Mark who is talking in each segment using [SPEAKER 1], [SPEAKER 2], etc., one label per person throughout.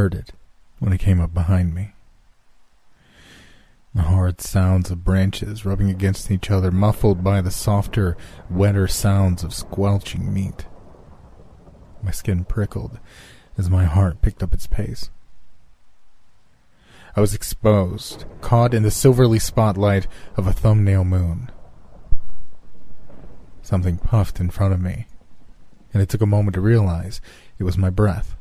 [SPEAKER 1] heard it when it came up behind me. The hard sounds of branches rubbing against each other, muffled by the softer, wetter sounds of squelching meat. My skin prickled as my heart picked up its pace. I was exposed, caught in the silvery spotlight of a thumbnail moon. Something puffed in front of me, and it took a moment to realize it was my breath.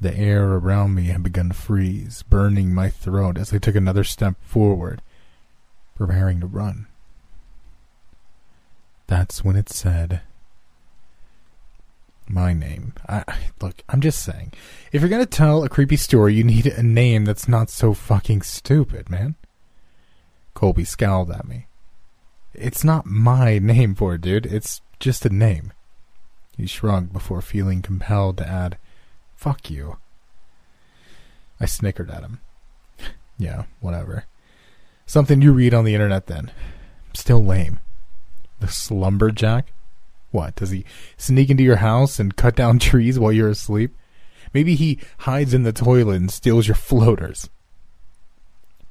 [SPEAKER 1] The air around me had begun to freeze, burning my throat as I took another step forward, preparing to run. That's when it said, my name. I, look, I'm just saying. If you're gonna tell a creepy story, you need a name that's not so fucking stupid, man. Colby scowled at me. It's not my name for it, dude. It's just a name. He shrugged before feeling compelled to add, Fuck you. I snickered at him. yeah, whatever. Something you read on the internet then. Still lame. The slumberjack? What, does he sneak into your house and cut down trees while you're asleep? Maybe he hides in the toilet and steals your floaters.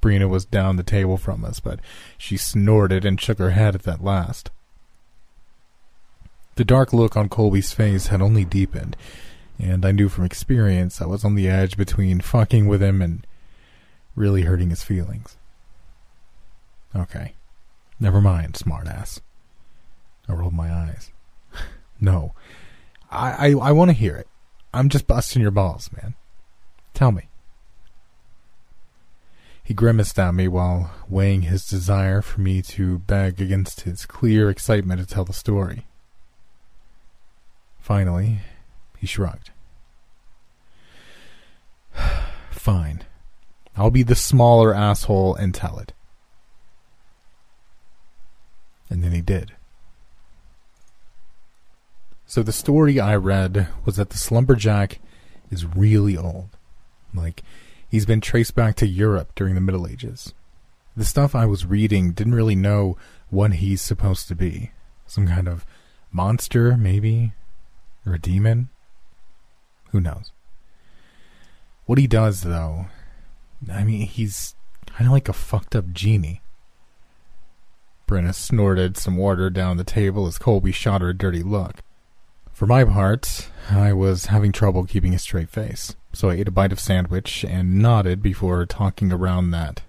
[SPEAKER 1] Brina was down the table from us, but she snorted and shook her head at that last. The dark look on Colby's face had only deepened, and I knew from experience I was on the edge between fucking with him and really hurting his feelings. Okay. Never mind, smartass. I rolled my eyes. no. I, I, I want to hear it. I'm just busting your balls, man. Tell me. He grimaced at me while weighing his desire for me to beg against his clear excitement to tell the story. Finally, he shrugged. Fine. I'll be the smaller asshole and tell it. And then he did. So the story I read was that the slumberjack is really old. Like, he's been traced back to Europe during the Middle Ages. The stuff I was reading didn't really know what he's supposed to be. Some kind of monster, maybe? Or a demon? Who knows? What he does, though, I mean, he's kind of like a fucked up genie. Brenna snorted some water down the table as Colby shot her a dirty look. For my part, I was having trouble keeping a straight face, so I ate a bite of sandwich and nodded before talking around that.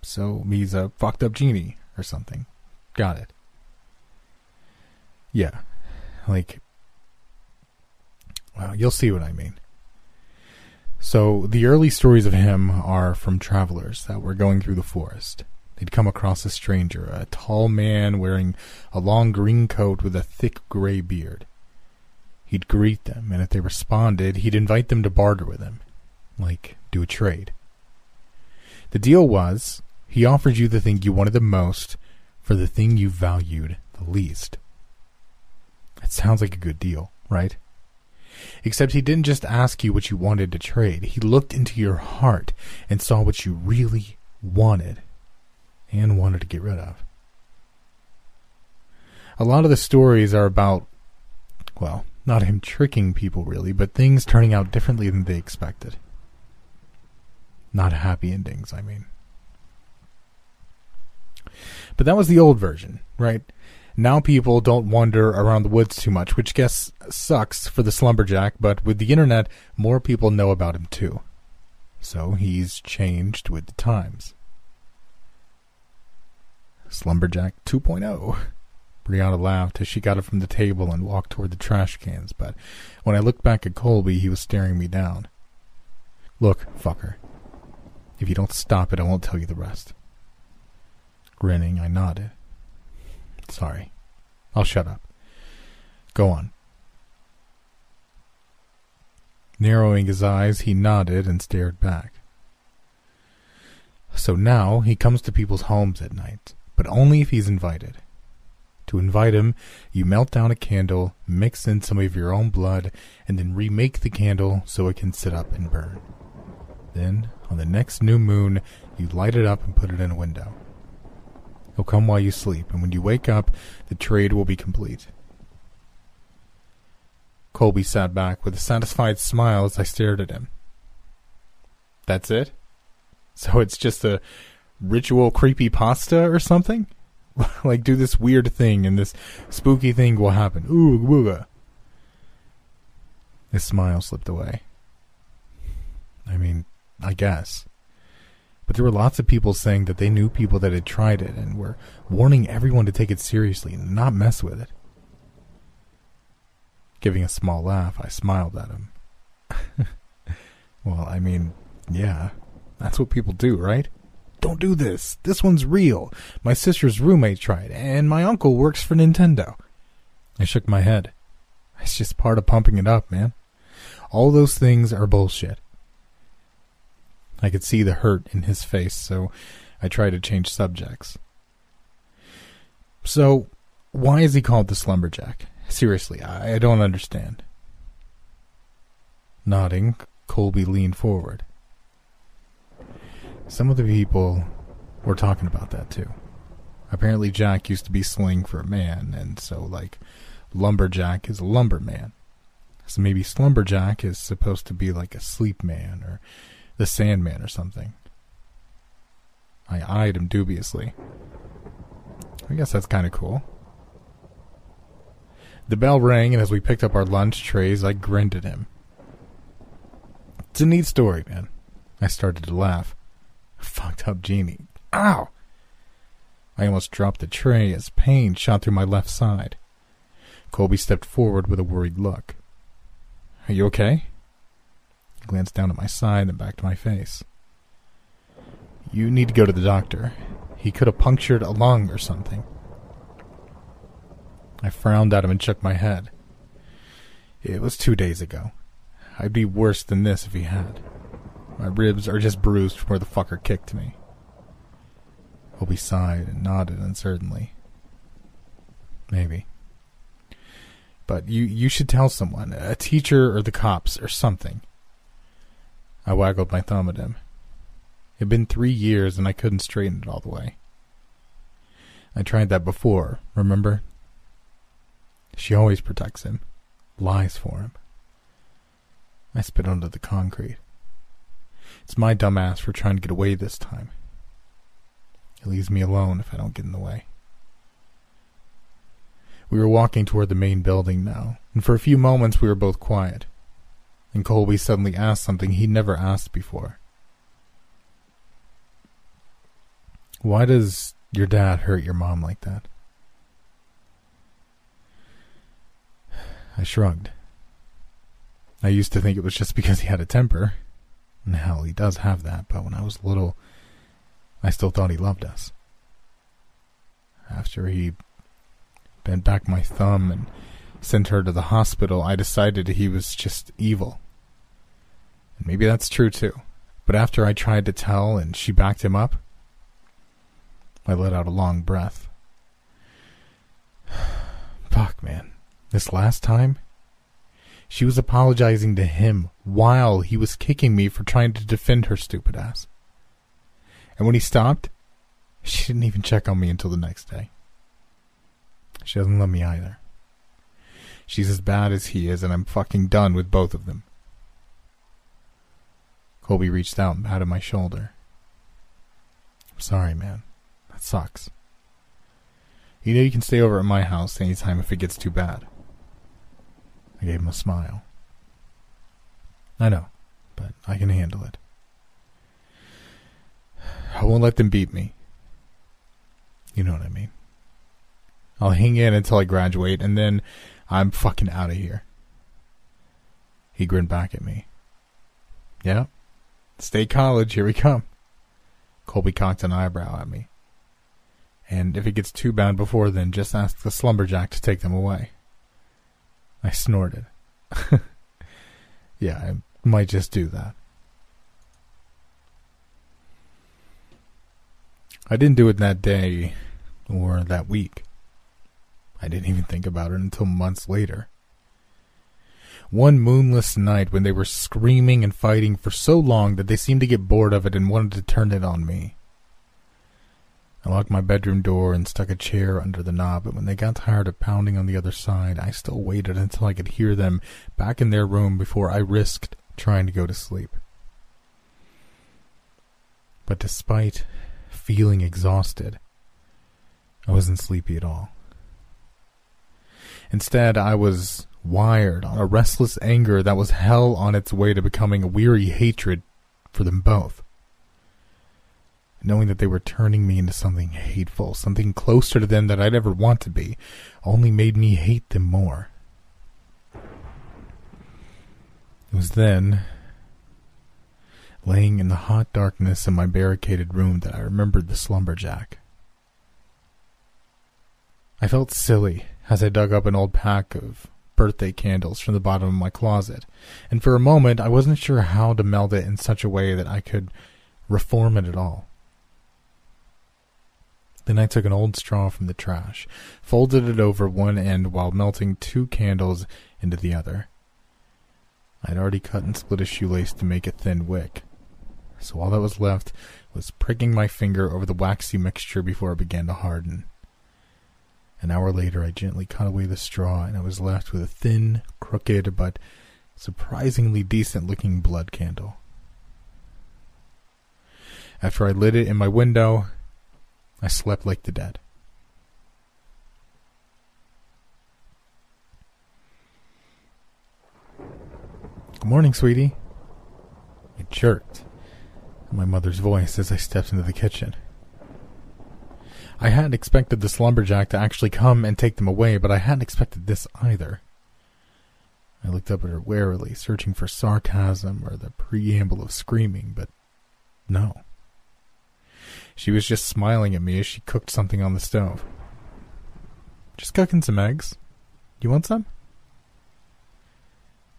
[SPEAKER 1] So he's a fucked up genie or something. Got it. Yeah, like well, you'll see what I mean. So, the early stories of him are from travelers that were going through the forest. They'd come across a stranger, a tall man wearing a long green coat with a thick gray beard. He'd greet them, and if they responded, he'd invite them to barter with him, like do a trade. The deal was he offered you the thing you wanted the most for the thing you valued the least. It sounds like a good deal, right? Except he didn't just ask you what you wanted to trade. He looked into your heart and saw what you really wanted and wanted to get rid of. A lot of the stories are about, well, not him tricking people really, but things turning out differently than they expected. Not happy endings, I mean. But that was the old version, right? Now people don't wander around the woods too much, which guess sucks for the slumberjack, but with the internet, more people know about him too. So he's changed with the times. Slumberjack 2.0. Brianna laughed as she got up from the table and walked toward the trash cans, but when I looked back at Colby, he was staring me down. Look, fucker. If you don't stop it, I won't tell you the rest. Grinning, I nodded. Sorry. I'll shut up. Go on. Narrowing his eyes, he nodded and stared back. So now he comes to people's homes at night, but only if he's invited. To invite him, you melt down a candle, mix in some of your own blood, and then remake the candle so it can sit up and burn. Then, on the next new moon, you light it up and put it in a window. He'll come while you sleep, and when you wake up, the trade will be complete. Colby sat back with a satisfied smile as I stared at him. That's it? So it's just a ritual creepy pasta or something? like do this weird thing and this spooky thing will happen. Ooh, wooga. His smile slipped away. I mean, I guess. But there were lots of people saying that they knew people that had tried it and were warning everyone to take it seriously and not mess with it. Giving a small laugh, I smiled at him. well, I mean, yeah, that's what people do, right? Don't do this. This one's real. My sister's roommate tried, and my uncle works for Nintendo. I shook my head. It's just part of pumping it up, man. All those things are bullshit. I could see the hurt in his face, so I tried to change subjects. So, why is he called the Slumberjack? Seriously, I, don't understand. Nodding, Colby leaned forward. Some of the people were talking about that too. Apparently, Jack used to be slang for a man, and so, like, lumberjack is a lumberman. So maybe slumberjack is supposed to be like a sleep man or the Sandman or something. I eyed him dubiously. I guess that's kind of cool. The bell rang, and as we picked up our lunch trays, I grinned at him. It's a neat story, man. I started to laugh. Fucked up genie. Ow! I almost dropped the tray as pain shot through my left side. Colby stepped forward with a worried look. Are you okay? Glanced down at my side and back to my face. You need to go to the doctor. He could have punctured a lung or something. I frowned at him and shook my head. It was two days ago. I'd be worse than this if he had. My ribs are just bruised from where the fucker kicked me. Colby sighed and nodded uncertainly. Maybe. But you, you should tell someone, a teacher or the cops or something. I waggled my thumb at him. It had been three years and I couldn't straighten it all the way. I tried that before, remember? She always protects him, lies for him. I spit onto the concrete. It's my dumbass for trying to get away this time. It leaves me alone if I don't get in the way. We were walking toward the main building now, and for a few moments we were both quiet. And Colby suddenly asked something he'd never asked before. Why does your dad hurt your mom like that? I shrugged. I used to think it was just because he had a temper. Hell, he does have that, but when I was little, I still thought he loved us. After he bent back my thumb and sent her to the hospital, I decided he was just evil. Maybe that's true too. But after I tried to tell and she backed him up, I let out a long breath. Fuck, man. This last time, she was apologizing to him while he was kicking me for trying to defend her stupid ass. And when he stopped, she didn't even check on me until the next day. She doesn't love me either. She's as bad as he is, and I'm fucking done with both of them. Colby reached out and patted my shoulder. I'm sorry, man. That sucks. You know you can stay over at my house anytime if it gets too bad. I gave him a smile. I know, but I can handle it. I won't let them beat me. You know what I mean. I'll hang in until I graduate, and then I'm fucking out of here. He grinned back at me. Yeah, State College, here we come. Colby cocked an eyebrow at me. And if it gets too bad before then, just ask the slumberjack to take them away. I snorted. yeah, I might just do that. I didn't do it that day or that week. I didn't even think about it until months later. One moonless night when they were screaming and fighting for so long that they seemed to get bored of it and wanted to turn it on me. I locked my bedroom door and stuck a chair under the knob, but when they got tired of pounding on the other side, I still waited until I could hear them back in their room before I risked trying to go to sleep. But despite feeling exhausted, I wasn't sleepy at all. Instead, I was wired on a restless anger that was hell on its way to becoming a weary hatred for them both knowing that they were turning me into something hateful, something closer to them that I'd ever want to be, only made me hate them more. It was then, laying in the hot darkness in my barricaded room, that I remembered the slumberjack. I felt silly as I dug up an old pack of birthday candles from the bottom of my closet, and for a moment I wasn't sure how to meld it in such a way that I could reform it at all. Then I took an old straw from the trash, folded it over one end while melting two candles into the other. I'd already cut and split a shoelace to make a thin wick, so all that was left was pricking my finger over the waxy mixture before it began to harden. An hour later, I gently cut away the straw, and I was left with a thin, crooked, but surprisingly decent looking blood candle. After I lit it in my window, I slept like the dead. Good morning, sweetie. It jerked my mother's voice as I stepped into the kitchen. I hadn't expected the slumberjack to actually come and take them away, but I hadn't expected this either. I looked up at her warily, searching for sarcasm or the preamble of screaming, but no. She was just smiling at me as she cooked something on the stove. Just cooking some eggs. You want some?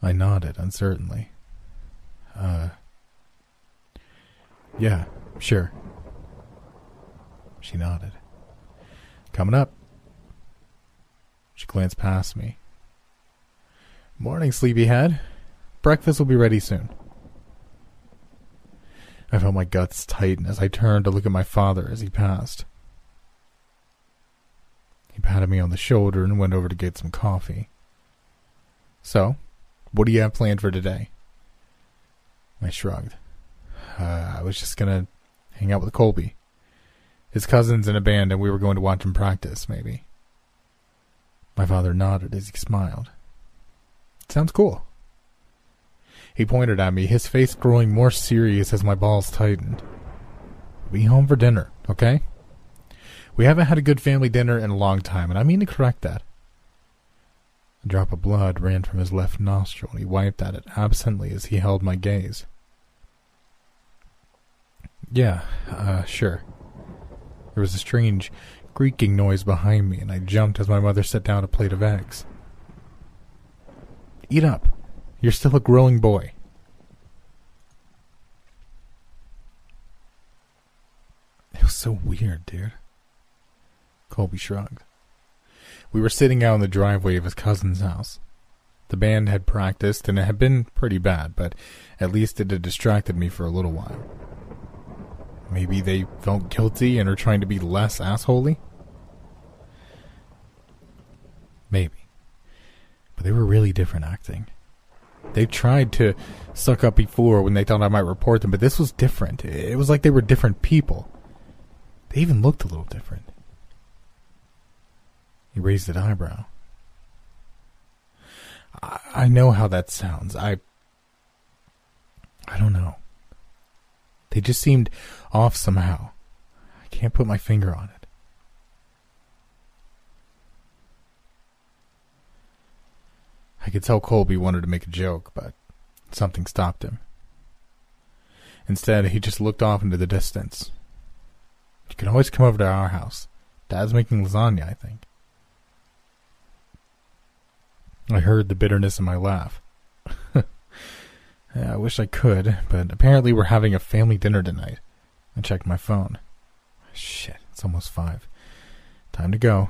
[SPEAKER 1] I nodded uncertainly. Uh. Yeah, sure. She nodded. Coming up. She glanced past me. Morning, sleepyhead. Breakfast will be ready soon. I felt my guts tighten as I turned to look at my father as he passed. He patted me on the shoulder and went over to get some coffee. So, what do you have planned for today? I shrugged. Uh, I was just gonna hang out with Colby. His cousin's in a band and we were going to watch him practice, maybe. My father nodded as he smiled. Sounds cool. He pointed at me, his face growing more serious as my balls tightened. Be home for dinner, okay? We haven't had a good family dinner in a long time, and I mean to correct that. A drop of blood ran from his left nostril, and he wiped at it absently as he held my gaze. Yeah, uh, sure. There was a strange creaking noise behind me, and I jumped as my mother set down a plate of eggs. Eat up. You're still a growing boy. It was so weird, dude. Colby shrugged. We were sitting out in the driveway of his cousin's house. The band had practiced, and it had been pretty bad, but at least it had distracted me for a little while. Maybe they felt guilty and are trying to be less assholey? Maybe. But they were really different acting. They tried to suck up before when they thought I might report them, but this was different. It was like they were different people. They even looked a little different. He raised an eyebrow. I, I know how that sounds. I. I don't know. They just seemed off somehow. I can't put my finger on it. I could tell Colby wanted to make a joke, but something stopped him. Instead, he just looked off into the distance. You can always come over to our house. Dad's making lasagna, I think. I heard the bitterness in my laugh. yeah, I wish I could, but apparently we're having a family dinner tonight. I checked my phone. Shit, it's almost five. Time to go.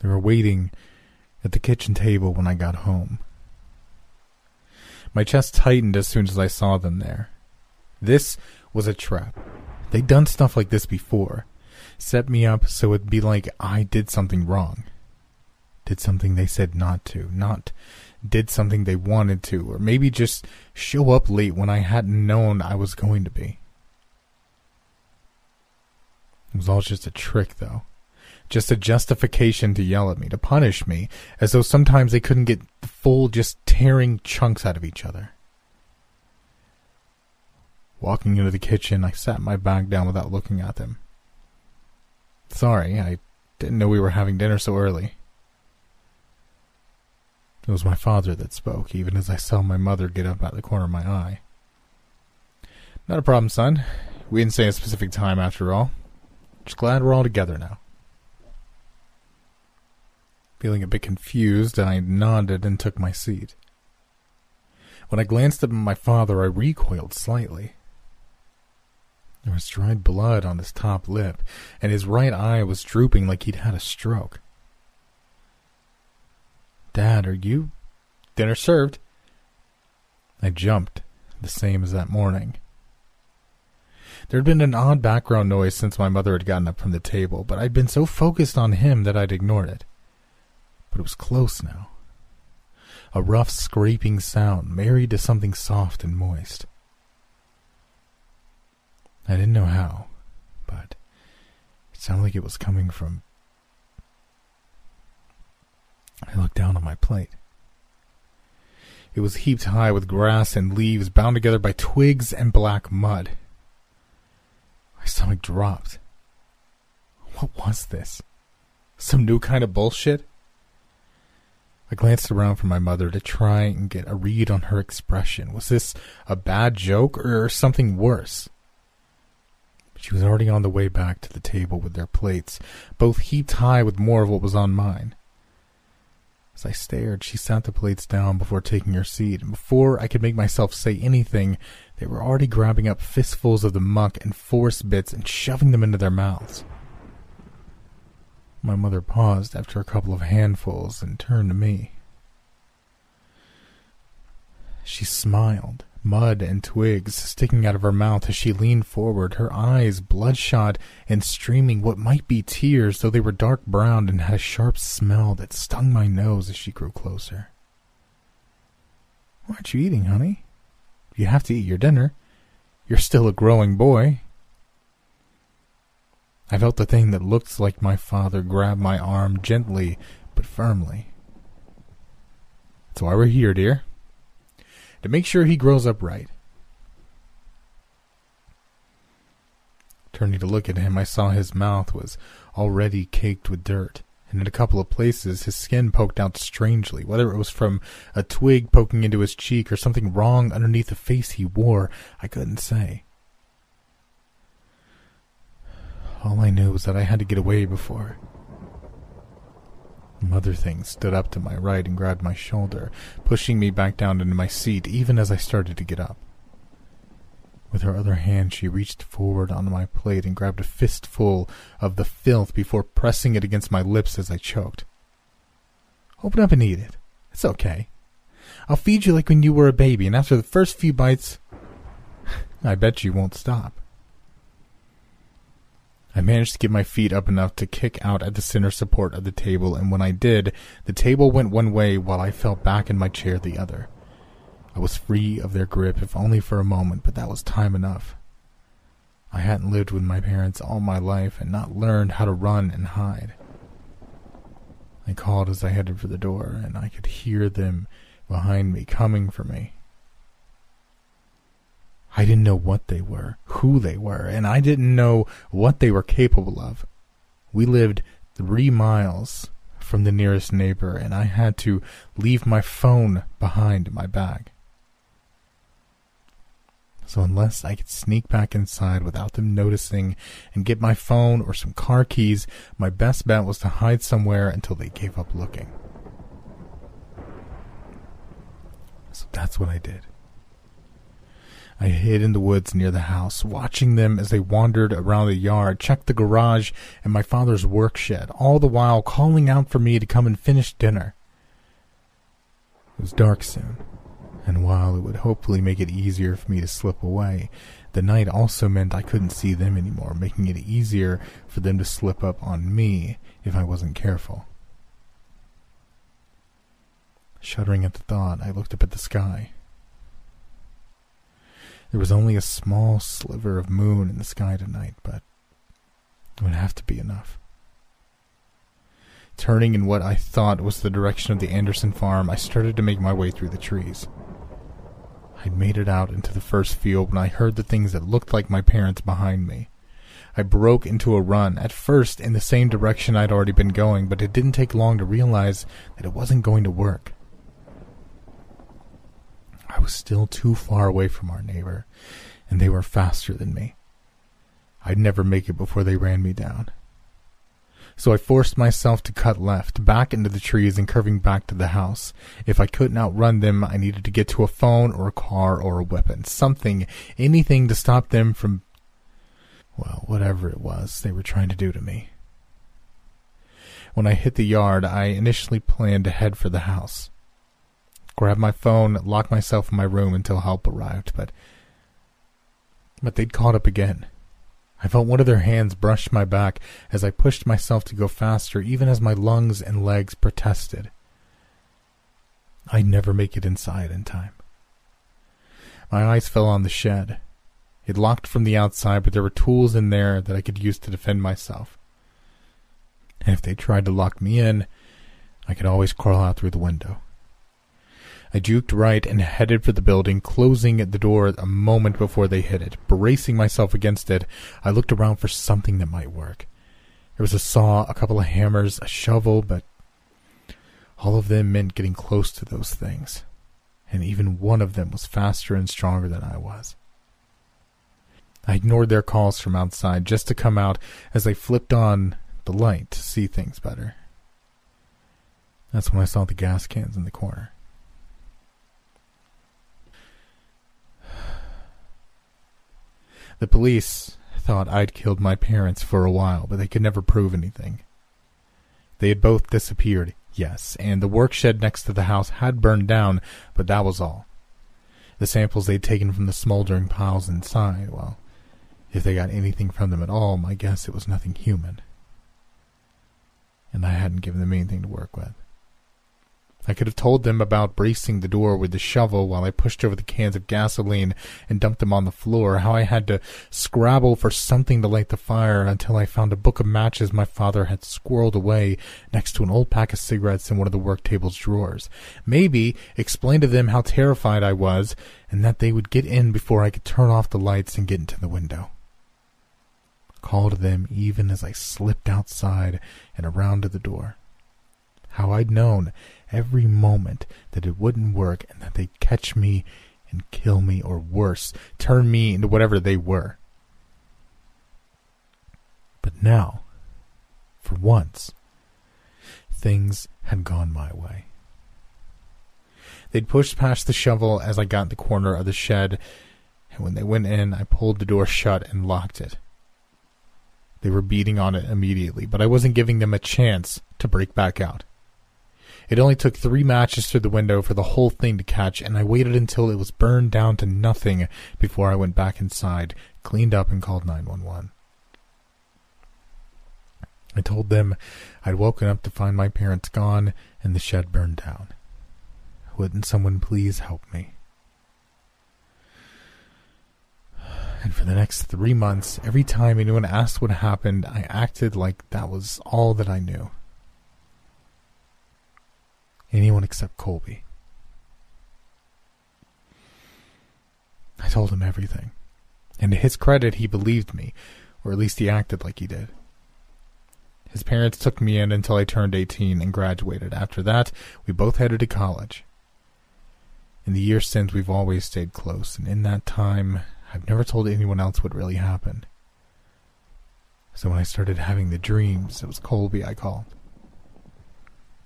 [SPEAKER 1] They were waiting at the kitchen table when I got home. My chest tightened as soon as I saw them there. This was a trap. They'd done stuff like this before. Set me up so it'd be like I did something wrong. Did something they said not to. Not did something they wanted to. Or maybe just show up late when I hadn't known I was going to be. It was all just a trick, though just a justification to yell at me, to punish me, as though sometimes they couldn't get the full just tearing chunks out of each other. Walking into the kitchen, I sat my bag down without looking at them. Sorry, I didn't know we were having dinner so early. It was my father that spoke, even as I saw my mother get up out of the corner of my eye. Not a problem, son. We didn't say a specific time after all. Just glad we're all together now. Feeling a bit confused, I nodded and took my seat. When I glanced up at my father, I recoiled slightly. There was dried blood on his top lip, and his right eye was drooping like he'd had a stroke. Dad, are you. Dinner served. I jumped, the same as that morning. There had been an odd background noise since my mother had gotten up from the table, but I'd been so focused on him that I'd ignored it but it was close now. A rough scraping sound married to something soft and moist. I didn't know how, but it sounded like it was coming from. I looked down on my plate. It was heaped high with grass and leaves bound together by twigs and black mud. My stomach dropped. What was this? Some new kind of bullshit? I glanced around for my mother to try and get a read on her expression. Was this a bad joke or something worse? She was already on the way back to the table with their plates, both heaped high with more of what was on mine. As I stared, she sat the plates down before taking her seat, and before I could make myself say anything, they were already grabbing up fistfuls of the muck and force bits and shoving them into their mouths. My mother paused after a couple of handfuls and turned to me. She smiled, mud and twigs sticking out of her mouth as she leaned forward, her eyes bloodshot and streaming what might be tears, though they were dark brown and had a sharp smell that stung my nose as she grew closer. Why aren't you eating, honey? You have to eat your dinner. You're still a growing boy. I felt the thing that looked like my father grab my arm gently but firmly. That's why we're here, dear. To make sure he grows up right. Turning to look at him, I saw his mouth was already caked with dirt, and in a couple of places his skin poked out strangely, whether it was from a twig poking into his cheek or something wrong underneath the face he wore, I couldn't say. All I knew was that I had to get away before. Mother Thing stood up to my right and grabbed my shoulder, pushing me back down into my seat even as I started to get up. With her other hand, she reached forward on my plate and grabbed a fistful of the filth before pressing it against my lips as I choked. Open up and eat it. It's okay. I'll feed you like when you were a baby, and after the first few bites, I bet you won't stop. I managed to get my feet up enough to kick out at the center support of the table, and when I did, the table went one way while I fell back in my chair the other. I was free of their grip, if only for a moment, but that was time enough. I hadn't lived with my parents all my life and not learned how to run and hide. I called as I headed for the door, and I could hear them behind me coming for me. I didn't know what they were, who they were, and I didn't know what they were capable of. We lived three miles from the nearest neighbor, and I had to leave my phone behind in my bag. So unless I could sneak back inside without them noticing and get my phone or some car keys, my best bet was to hide somewhere until they gave up looking. So that's what I did. I hid in the woods near the house, watching them as they wandered around the yard, checked the garage and my father's work shed, all the while calling out for me to come and finish dinner. It was dark soon, and while it would hopefully make it easier for me to slip away, the night also meant I couldn't see them anymore, making it easier for them to slip up on me if I wasn't careful. Shuddering at the thought, I looked up at the sky. There was only a small sliver of moon in the sky tonight, but it would have to be enough. Turning in what I thought was the direction of the Anderson farm, I started to make my way through the trees. I'd made it out into the first field when I heard the things that looked like my parents behind me. I broke into a run, at first in the same direction I'd already been going, but it didn't take long to realize that it wasn't going to work. Was still too far away from our neighbor, and they were faster than me. I'd never make it before they ran me down. So I forced myself to cut left, back into the trees and curving back to the house. If I couldn't outrun them, I needed to get to a phone or a car or a weapon. Something, anything to stop them from, well, whatever it was they were trying to do to me. When I hit the yard, I initially planned to head for the house grab my phone, lock myself in my room until help arrived, but but they'd caught up again. I felt one of their hands brush my back as I pushed myself to go faster, even as my lungs and legs protested. I'd never make it inside in time. My eyes fell on the shed. It locked from the outside, but there were tools in there that I could use to defend myself. And if they tried to lock me in, I could always crawl out through the window. I juked right and headed for the building, closing the door a moment before they hit it. Bracing myself against it, I looked around for something that might work. There was a saw, a couple of hammers, a shovel, but all of them meant getting close to those things. And even one of them was faster and stronger than I was. I ignored their calls from outside just to come out as they flipped on the light to see things better. That's when I saw the gas cans in the corner. The police thought I'd killed my parents for a while, but they could never prove anything. They had both disappeared, yes, and the work shed next to the house had burned down, but that was all. The samples they'd taken from the smoldering piles inside, well, if they got anything from them at all, my guess it was nothing human. And I hadn't given them anything to work with. I could have told them about bracing the door with the shovel while I pushed over the cans of gasoline and dumped them on the floor, how I had to scrabble for something to light the fire until I found a book of matches my father had squirreled away next to an old pack of cigarettes in one of the work table's drawers. Maybe explain to them how terrified I was and that they would get in before I could turn off the lights and get into the window. Call to them even as I slipped outside and around to the door. How I'd known every moment that it wouldn't work and that they'd catch me and kill me, or worse, turn me into whatever they were. But now, for once, things had gone my way. They'd pushed past the shovel as I got in the corner of the shed, and when they went in, I pulled the door shut and locked it. They were beating on it immediately, but I wasn't giving them a chance to break back out. It only took three matches through the window for the whole thing to catch, and I waited until it was burned down to nothing before I went back inside, cleaned up, and called 911. I told them I'd woken up to find my parents gone and the shed burned down. Wouldn't someone please help me? And for the next three months, every time anyone asked what happened, I acted like that was all that I knew anyone except Colby. I told him everything. And to his credit, he believed me, or at least he acted like he did. His parents took me in until I turned 18 and graduated. After that, we both headed to college. In the years since, we've always stayed close, and in that time I've never told anyone else what really happened. So when I started having the dreams, it was Colby I called.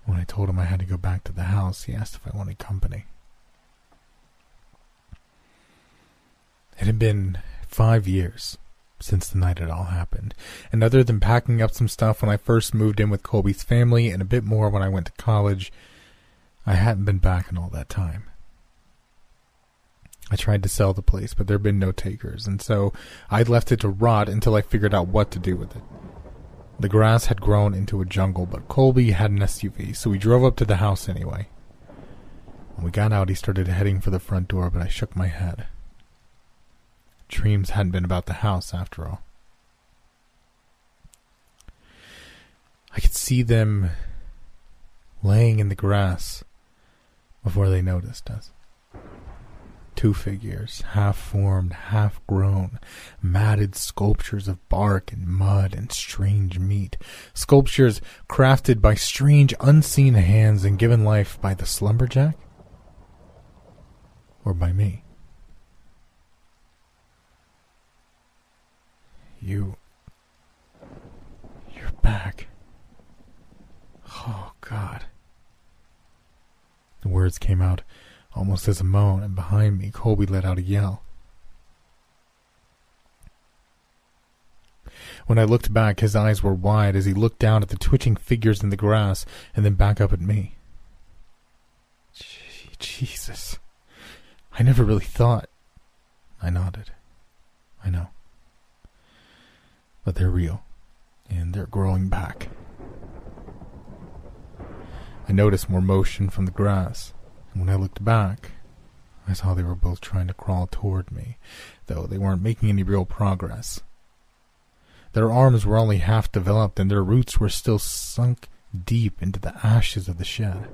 [SPEAKER 1] When I told him I had to go back to the house, he asked if I wanted company. It had been five years since the night it all happened, and other than packing up some stuff when I first moved in with Colby's family and a bit more when I went to college, I hadn't been back in all that time. I tried to sell the place, but there'd been no takers, and so I'd left it to rot until I figured out what to do with it. The grass had grown into a jungle, but Colby had an SUV, so we drove up to the house anyway. When we got out, he started heading for the front door, but I shook my head. Dreams hadn't been about the house, after all. I could see them laying in the grass before they noticed us two figures, half formed, half grown, matted sculptures of bark and mud and strange meat, sculptures crafted by strange unseen hands and given life by the slumberjack? Or by me? You. You're back. Oh, God. The words came out almost as a moan, and behind me, Colby let out a yell. When I looked back, his eyes were wide as he looked down at the twitching figures in the grass and then back up at me. Jesus. I never really thought. I nodded. I know. But they're real, and they're growing back. I noticed more motion from the grass. When I looked back, I saw they were both trying to crawl toward me, though they weren't making any real progress. Their arms were only half developed, and their roots were still sunk deep into the ashes of the shed.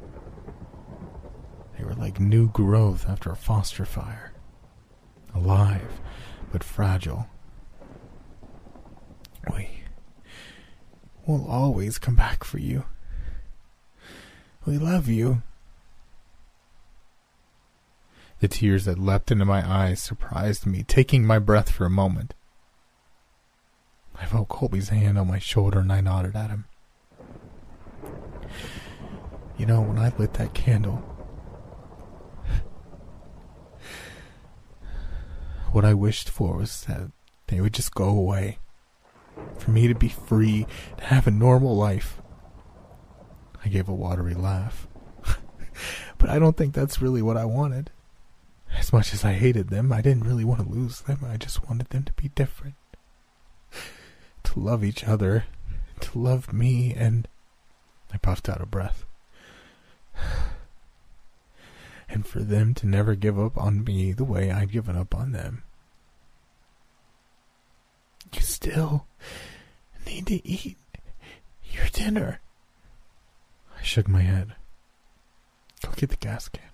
[SPEAKER 1] They were like new growth after a foster fire, alive but fragile. We will always come back for you. We love you. The tears that leapt into my eyes surprised me, taking my breath for a moment. I felt Colby's hand on my shoulder and I nodded at him. You know, when I lit that candle, what I wished for was that they would just go away. For me to be free, to have a normal life. I gave a watery laugh. but I don't think that's really what I wanted. As much as I hated them, I didn't really want to lose them. I just wanted them to be different. To love each other, to love me, and I puffed out a breath. And for them to never give up on me the way I'd given up on them. You still need to eat your dinner. I shook my head. Go get the gas can.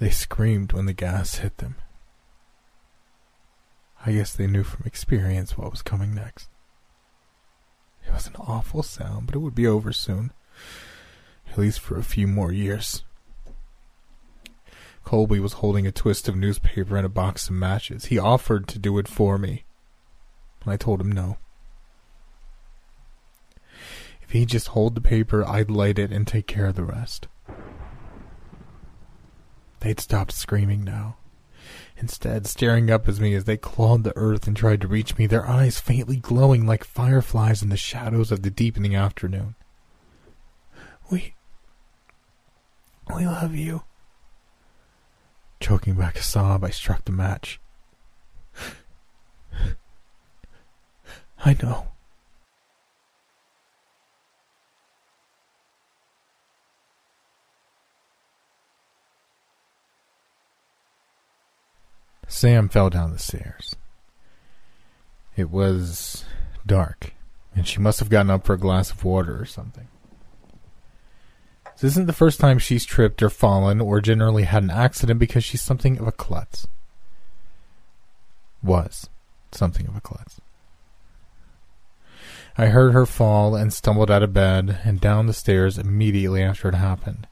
[SPEAKER 1] They screamed when the gas hit them. I guess they knew from experience what was coming next. It was an awful sound, but it would be over soon. At least for a few more years. Colby was holding a twist of newspaper and a box of matches. He offered to do it for me. But I told him no. If he'd just hold the paper, I'd light it and take care of the rest. They'd stopped screaming now. Instead, staring up at me as they clawed the earth and tried to reach me, their eyes faintly glowing like fireflies in the shadows of the deepening afternoon. We. We love you. Choking back a sob, I struck the match. I know. Sam fell down the stairs. It was dark, and she must have gotten up for a glass of water or something. This isn't the first time she's tripped or fallen or generally had an accident because she's something of a klutz. Was something of a klutz. I heard her fall and stumbled out of bed and down the stairs immediately after it happened.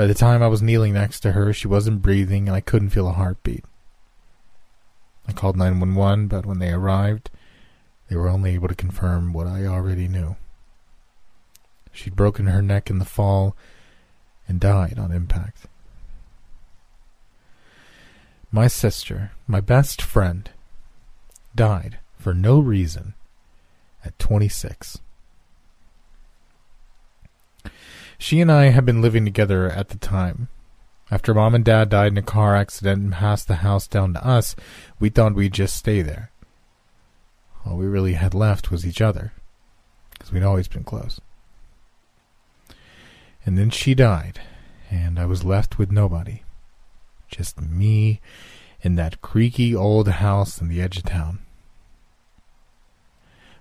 [SPEAKER 1] By the time I was kneeling next to her, she wasn't breathing and I couldn't feel a heartbeat. I called 911, but when they arrived, they were only able to confirm what I already knew. She'd broken her neck in the fall and died on impact. My sister, my best friend, died for no reason at 26. She and I had been living together at the time. After mom and dad died in a car accident and passed the house down to us, we thought we'd just stay there. All we really had left was each other, because we'd always been close. And then she died, and I was left with nobody. Just me in that creaky old house on the edge of town.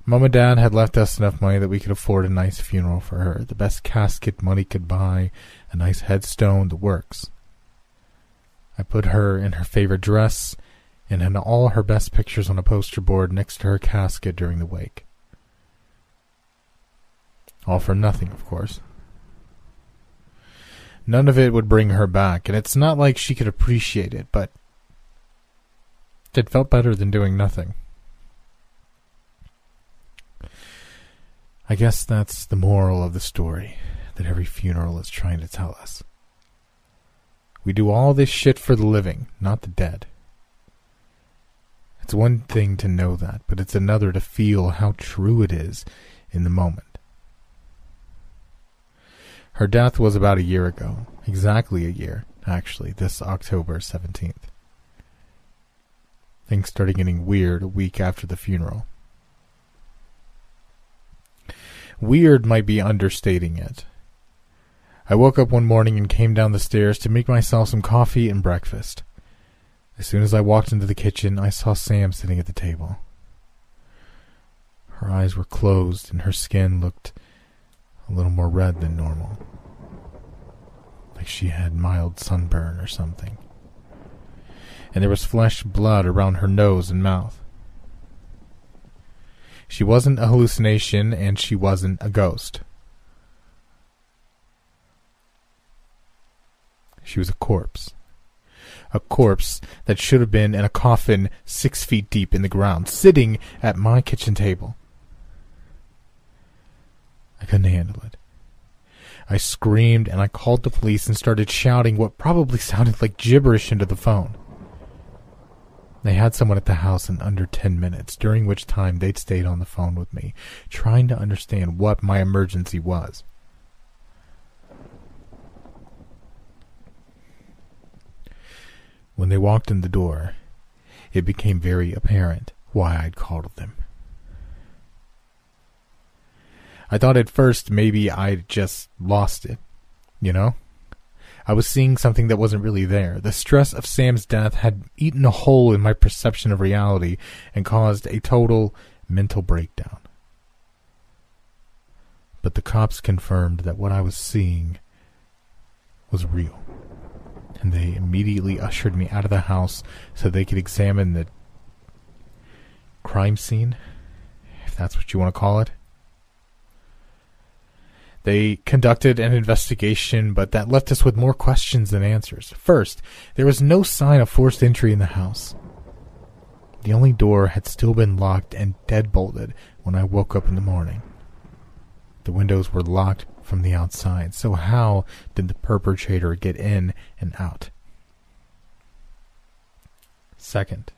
[SPEAKER 1] Mom and Dad had left us enough money that we could afford a nice funeral for her, the best casket money could buy, a nice headstone, the works. I put her in her favorite dress and had all her best pictures on a poster board next to her casket during the wake. All for nothing, of course. None of it would bring her back, and it's not like she could appreciate it, but it felt better than doing nothing. I guess that's the moral of the story that every funeral is trying to tell us. We do all this shit for the living, not the dead. It's one thing to know that, but it's another to feel how true it is in the moment. Her death was about a year ago. Exactly a year, actually, this October 17th. Things started getting weird a week after the funeral. Weird might be understating it. I woke up one morning and came down the stairs to make myself some coffee and breakfast. As soon as I walked into the kitchen, I saw Sam sitting at the table. Her eyes were closed and her skin looked a little more red than normal. Like she had mild sunburn or something. And there was flesh blood around her nose and mouth. She wasn't a hallucination and she wasn't a ghost. She was a corpse. A corpse that should have been in a coffin six feet deep in the ground, sitting at my kitchen table. I couldn't handle it. I screamed and I called the police and started shouting what probably sounded like gibberish into the phone. They had someone at the house in under 10 minutes, during which time they'd stayed on the phone with me, trying to understand what my emergency was. When they walked in the door, it became very apparent why I'd called them. I thought at first maybe I'd just lost it, you know? I was seeing something that wasn't really there. The stress of Sam's death had eaten a hole in my perception of reality and caused a total mental breakdown. But the cops confirmed that what I was seeing was real. And they immediately ushered me out of the house so they could examine the crime scene, if that's what you want to call it. They conducted an investigation, but that left us with more questions than answers. First, there was no sign of forced entry in the house. The only door had still been locked and deadbolted when I woke up in the morning. The windows were locked from the outside, so how did the perpetrator get in and out? Second,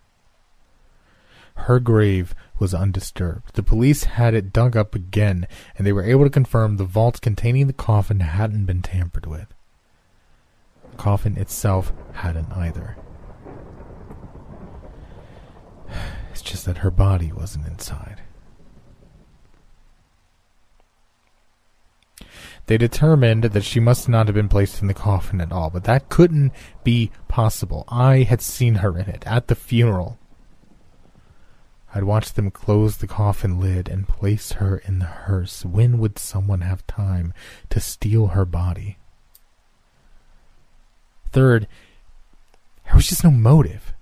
[SPEAKER 1] her grave was undisturbed. The police had it dug up again, and they were able to confirm the vault containing the coffin hadn't been tampered with. The coffin itself hadn't either. It's just that her body wasn't inside. They determined that she must not have been placed in the coffin at all, but that couldn't be possible. I had seen her in it at the funeral. I'd watched them close the coffin lid and place her in the hearse. When would someone have time to steal her body? Third, there was just no motive.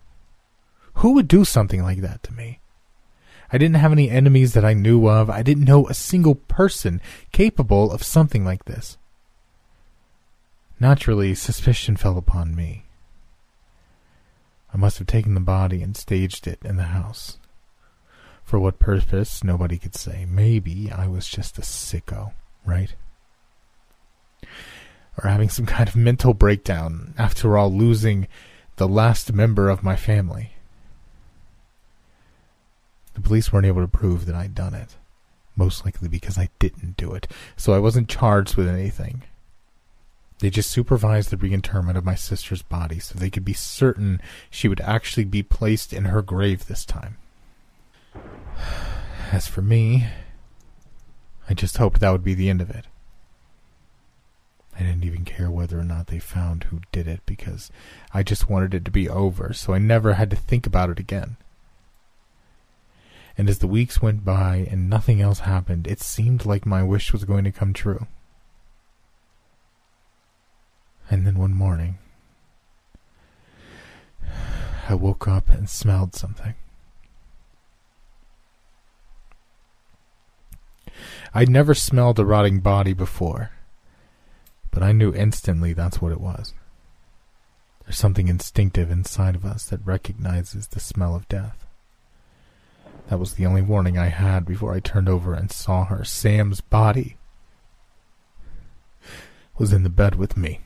[SPEAKER 1] Who would do something like that to me? I didn't have any enemies that I knew of. I didn't know a single person capable of something like this. Naturally, suspicion fell upon me. I must have taken the body and staged it in the house. For what purpose, nobody could say. Maybe I was just a sicko, right? Or having some kind of mental breakdown, after all, losing the last member of my family. The police weren't able to prove that I'd done it, most likely because I didn't do it, so I wasn't charged with anything. They just supervised the reinterment of my sister's body so they could be certain she would actually be placed in her grave this time. As for me, I just hoped that would be the end of it. I didn't even care whether or not they found who did it because I just wanted it to be over so I never had to think about it again. And as the weeks went by and nothing else happened, it seemed like my wish was going to come true. And then one morning, I woke up and smelled something. I'd never smelled a rotting body before, but I knew instantly that's what it was. There's something instinctive inside of us that recognizes the smell of death. That was the only warning I had before I turned over and saw her. Sam's body was in the bed with me.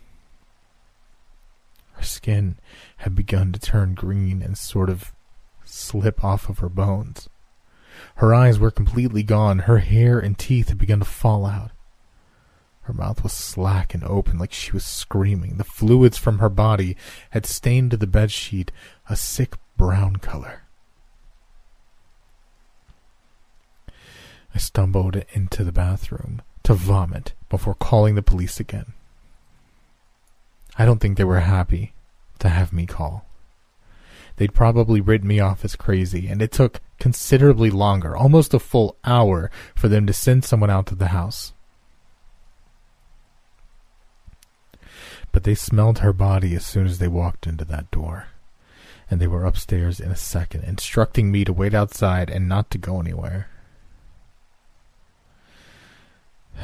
[SPEAKER 1] Her skin had begun to turn green and sort of slip off of her bones. Her eyes were completely gone. Her hair and teeth had begun to fall out. Her mouth was slack and open like she was screaming. The fluids from her body had stained the bed sheet a sick brown color. I stumbled into the bathroom to vomit before calling the police again. I don't think they were happy to have me call. They'd probably written me off as crazy, and it took considerably longer, almost a full hour, for them to send someone out to the house. But they smelled her body as soon as they walked into that door, and they were upstairs in a second, instructing me to wait outside and not to go anywhere.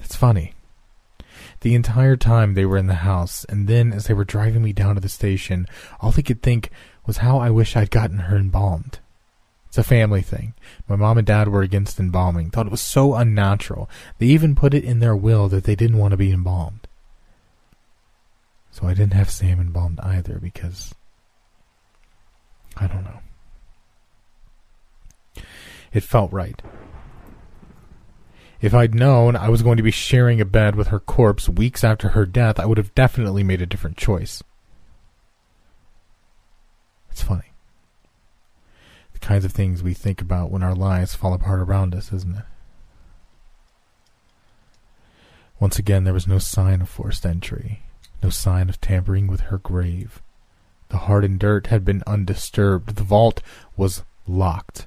[SPEAKER 1] It's funny. The entire time they were in the house, and then as they were driving me down to the station, all they could think was how I wish I'd gotten her embalmed. It's a family thing. My mom and dad were against embalming, thought it was so unnatural. They even put it in their will that they didn't want to be embalmed. So I didn't have Sam embalmed either because I don't know. It felt right. If I'd known I was going to be sharing a bed with her corpse weeks after her death, I would have definitely made a different choice. It's funny. Kinds of things we think about when our lives fall apart around us, isn't it? Once again, there was no sign of forced entry, no sign of tampering with her grave. The hardened dirt had been undisturbed. The vault was locked.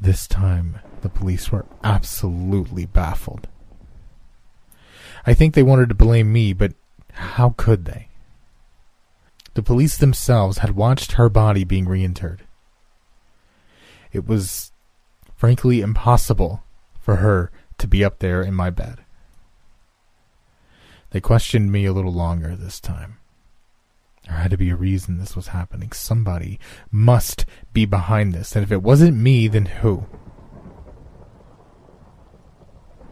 [SPEAKER 1] This time, the police were absolutely baffled. I think they wanted to blame me, but how could they? The police themselves had watched her body being reinterred. It was, frankly, impossible for her to be up there in my bed. They questioned me a little longer this time. There had to be a reason this was happening. Somebody must be behind this. And if it wasn't me, then who?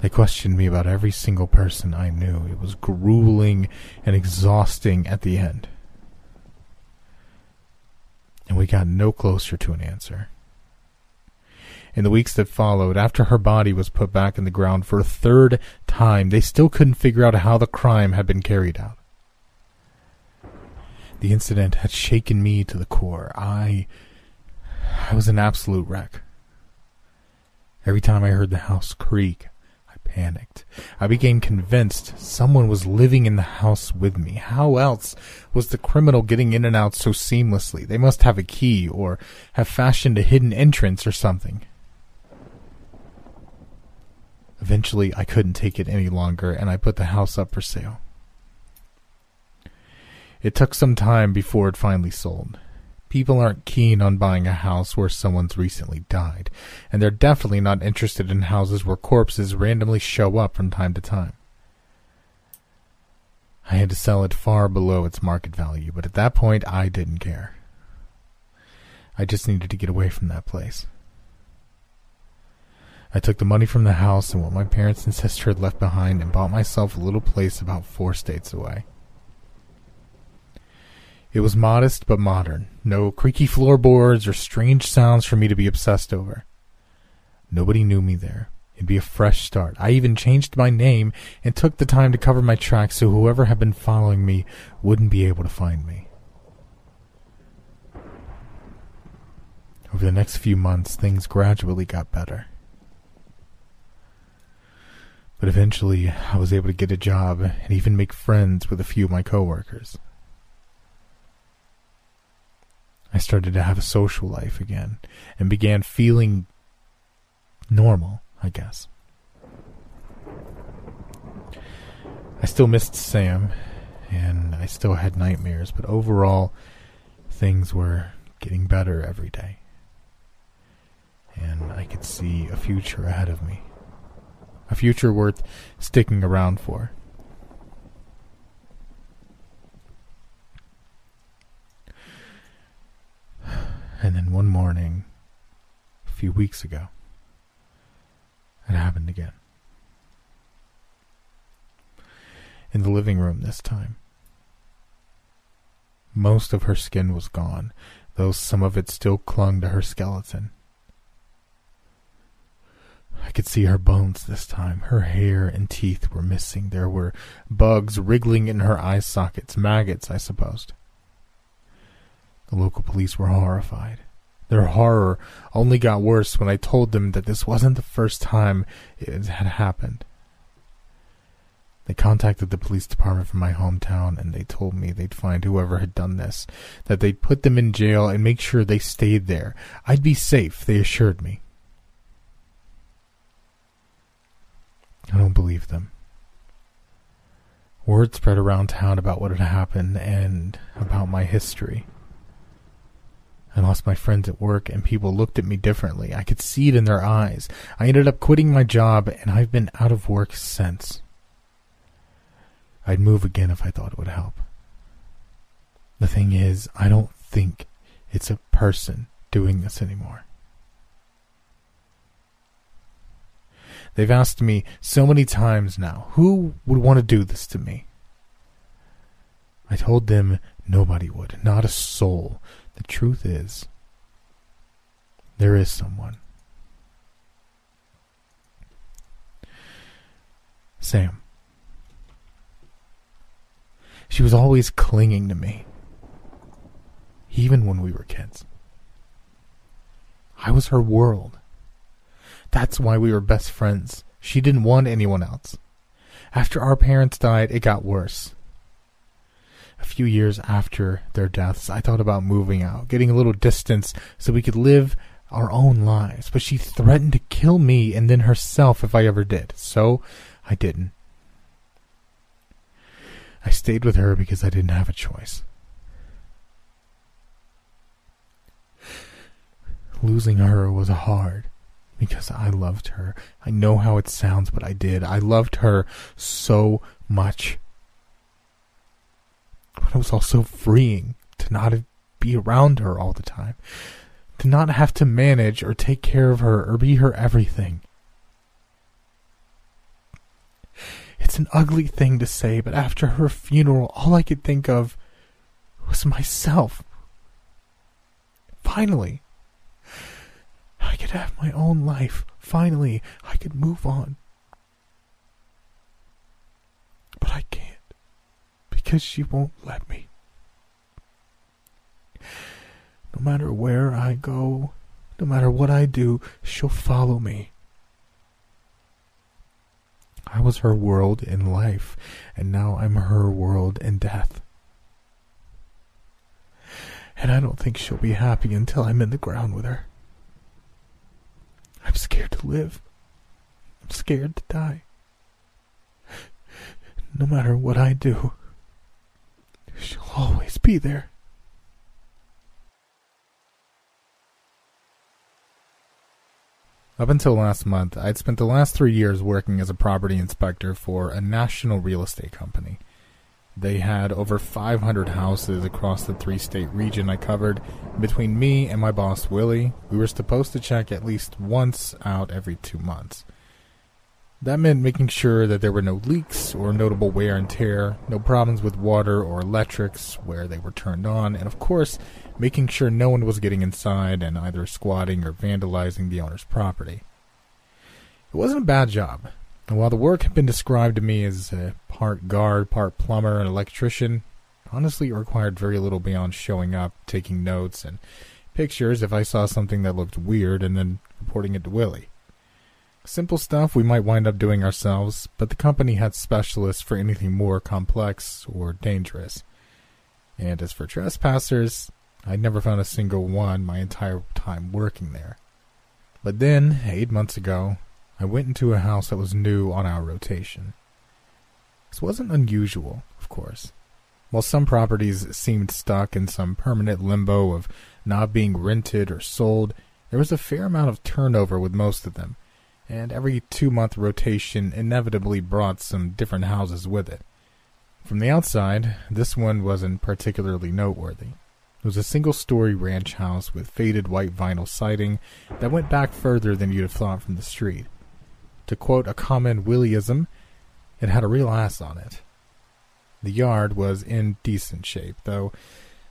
[SPEAKER 1] They questioned me about every single person I knew. It was grueling and exhausting at the end. And we got no closer to an answer. In the weeks that followed, after her body was put back in the ground for a third time, they still couldn't figure out how the crime had been carried out. The incident had shaken me to the core. I. I was an absolute wreck. Every time I heard the house creak, panicked. I became convinced someone was living in the house with me. How else was the criminal getting in and out so seamlessly? They must have a key or have fashioned a hidden entrance or something. Eventually, I couldn't take it any longer and I put the house up for sale. It took some time before it finally sold. People aren't keen on buying a house where someone's recently died, and they're definitely not interested in houses where corpses randomly show up from time to time. I had to sell it far below its market value, but at that point I didn't care. I just needed to get away from that place. I took the money from the house and what my parents and sister had left behind and bought myself a little place about four states away. It was modest but modern. No creaky floorboards or strange sounds for me to be obsessed over. Nobody knew me there. It'd be a fresh start. I even changed my name and took the time to cover my tracks so whoever had been following me wouldn't be able to find me. Over the next few months, things gradually got better. But eventually, I was able to get a job and even make friends with a few of my coworkers. I started to have a social life again and began feeling normal, I guess. I still missed Sam and I still had nightmares, but overall, things were getting better every day. And I could see a future ahead of me. A future worth sticking around for. And then one morning, a few weeks ago, it happened again. In the living room this time. Most of her skin was gone, though some of it still clung to her skeleton. I could see her bones this time. Her hair and teeth were missing. There were bugs wriggling in her eye sockets, maggots, I supposed. The local police were horrified. Their horror only got worse when I told them that this wasn't the first time it had happened. They contacted the police department from my hometown and they told me they'd find whoever had done this, that they'd put them in jail and make sure they stayed there. I'd be safe, they assured me. I don't believe them. Word spread around town about what had happened and about my history. I lost my friends at work, and people looked at me differently. I could see it in their eyes. I ended up quitting my job, and I've been out of work since. I'd move again if I thought it would help. The thing is, I don't think it's a person doing this anymore. They've asked me so many times now, who would want to do this to me? I told them nobody would, not a soul. The truth is, there is someone. Sam. She was always clinging to me, even when we were kids. I was her world. That's why we were best friends. She didn't want anyone else. After our parents died, it got worse. A few years after their deaths, I thought about moving out, getting a little distance so we could live our own lives. But she threatened to kill me and then herself if I ever did. So I didn't. I stayed with her because I didn't have a choice. Losing her was hard because I loved her. I know how it sounds, but I did. I loved her so much. But it was also freeing to not be around her all the time, to not have to manage or take care of her or be her everything. It's an ugly thing to say, but after her funeral, all I could think of was myself. Finally, I could have my own life. Finally, I could move on. But I can't because she won't let me. No matter where I go, no matter what I do, she'll follow me. I was her world in life, and now I'm her world in death. And I don't think she'll be happy until I'm in the ground with her. I'm scared to live. I'm scared to die. No matter what I do, She'll always be there. Up until last month, I'd spent the last three years working as a property inspector for a national real estate company. They had over 500 houses across the three state region I covered. Between me and my boss, Willie, we were supposed to check at least once out every two months. That meant making sure that there were no leaks or notable wear and tear, no problems with water or electrics where they were turned on, and of course, making sure no one was getting inside and either squatting or vandalizing the owner's property. It wasn't a bad job, and while the work had been described to me as a part guard, part plumber, and electrician, honestly it required very little beyond showing up, taking notes, and pictures if I saw something that looked weird, and then reporting it to Willie. Simple stuff we might wind up doing ourselves, but the company had specialists for anything more complex or dangerous. And as for trespassers, I'd never found a single one my entire time working there. But then, eight months ago, I went into a house that was new on our rotation. This wasn't unusual, of course. While some properties seemed stuck in some permanent limbo of not being rented or sold, there was a fair amount of turnover with most of them, and every two month rotation inevitably brought some different houses with it. From the outside, this one wasn't particularly noteworthy. It was a single story ranch house with faded white vinyl siding that went back further than you'd have thought from the street. To quote a common Willieism, it had a real ass on it. The yard was in decent shape, though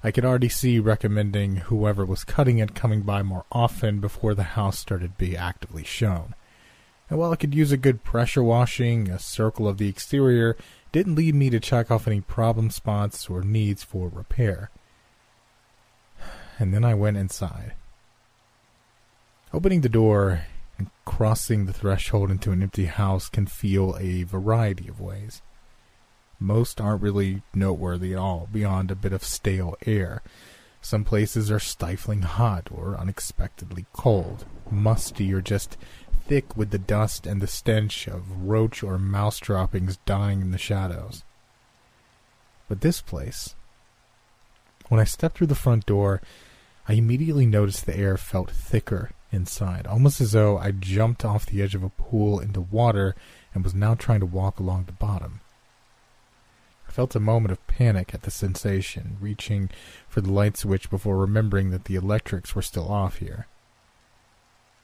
[SPEAKER 1] I could already see recommending whoever was cutting it coming by more often before the house started to be actively shown. And while I could use a good pressure washing, a circle of the exterior didn't lead me to check off any problem spots or needs for repair and then I went inside. Opening the door and crossing the threshold into an empty house can feel a variety of ways. Most aren't really noteworthy at all, beyond a bit of stale air. Some places are stifling hot or unexpectedly cold, musty or just thick with the dust and the stench of roach or mouse droppings dying in the shadows. But this place, when I stepped through the front door, I immediately noticed the air felt thicker inside, almost as though I jumped off the edge of a pool into water and was now trying to walk along the bottom. I felt a moment of panic at the sensation, reaching for the light switch before remembering that the electrics were still off here.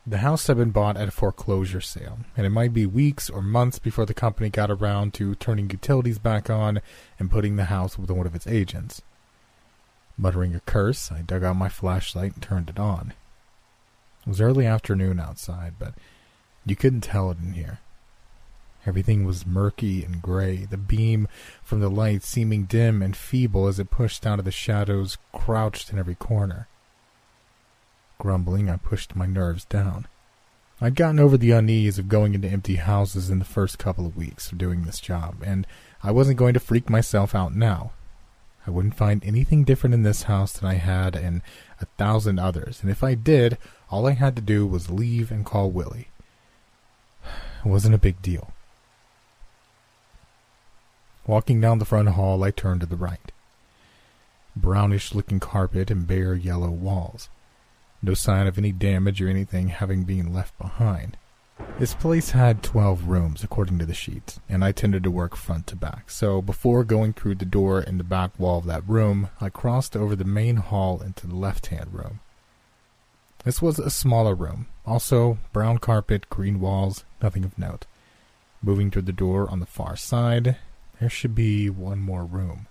[SPEAKER 1] The house had been bought at a foreclosure sale, and it might be weeks or months before the company got around to turning utilities back on and putting the house with one of its agents. Muttering a curse, I dug out my flashlight and turned it on. It was early afternoon outside, but you couldn't tell it in here. Everything was murky and gray, the beam from the light seeming dim and feeble as it pushed out of the shadows crouched in every corner. Grumbling, I pushed my nerves down. I'd gotten over the unease of going into empty houses in the first couple of weeks of doing this job, and I wasn't going to freak myself out now. I wouldn't find anything different in this house than I had in a thousand others, and if I did, all I had to do was leave and call Willie. It wasn't a big deal. Walking down the front hall, I turned to the right. Brownish looking carpet and bare yellow walls. No sign of any damage or anything having been left behind. This place had 12 rooms, according to the sheets, and I tended to work front to back. So before going through the door in the back wall of that room, I crossed over the main hall into the left hand room. This was a smaller room, also brown carpet, green walls, nothing of note. Moving to the door on the far side, there should be one more room,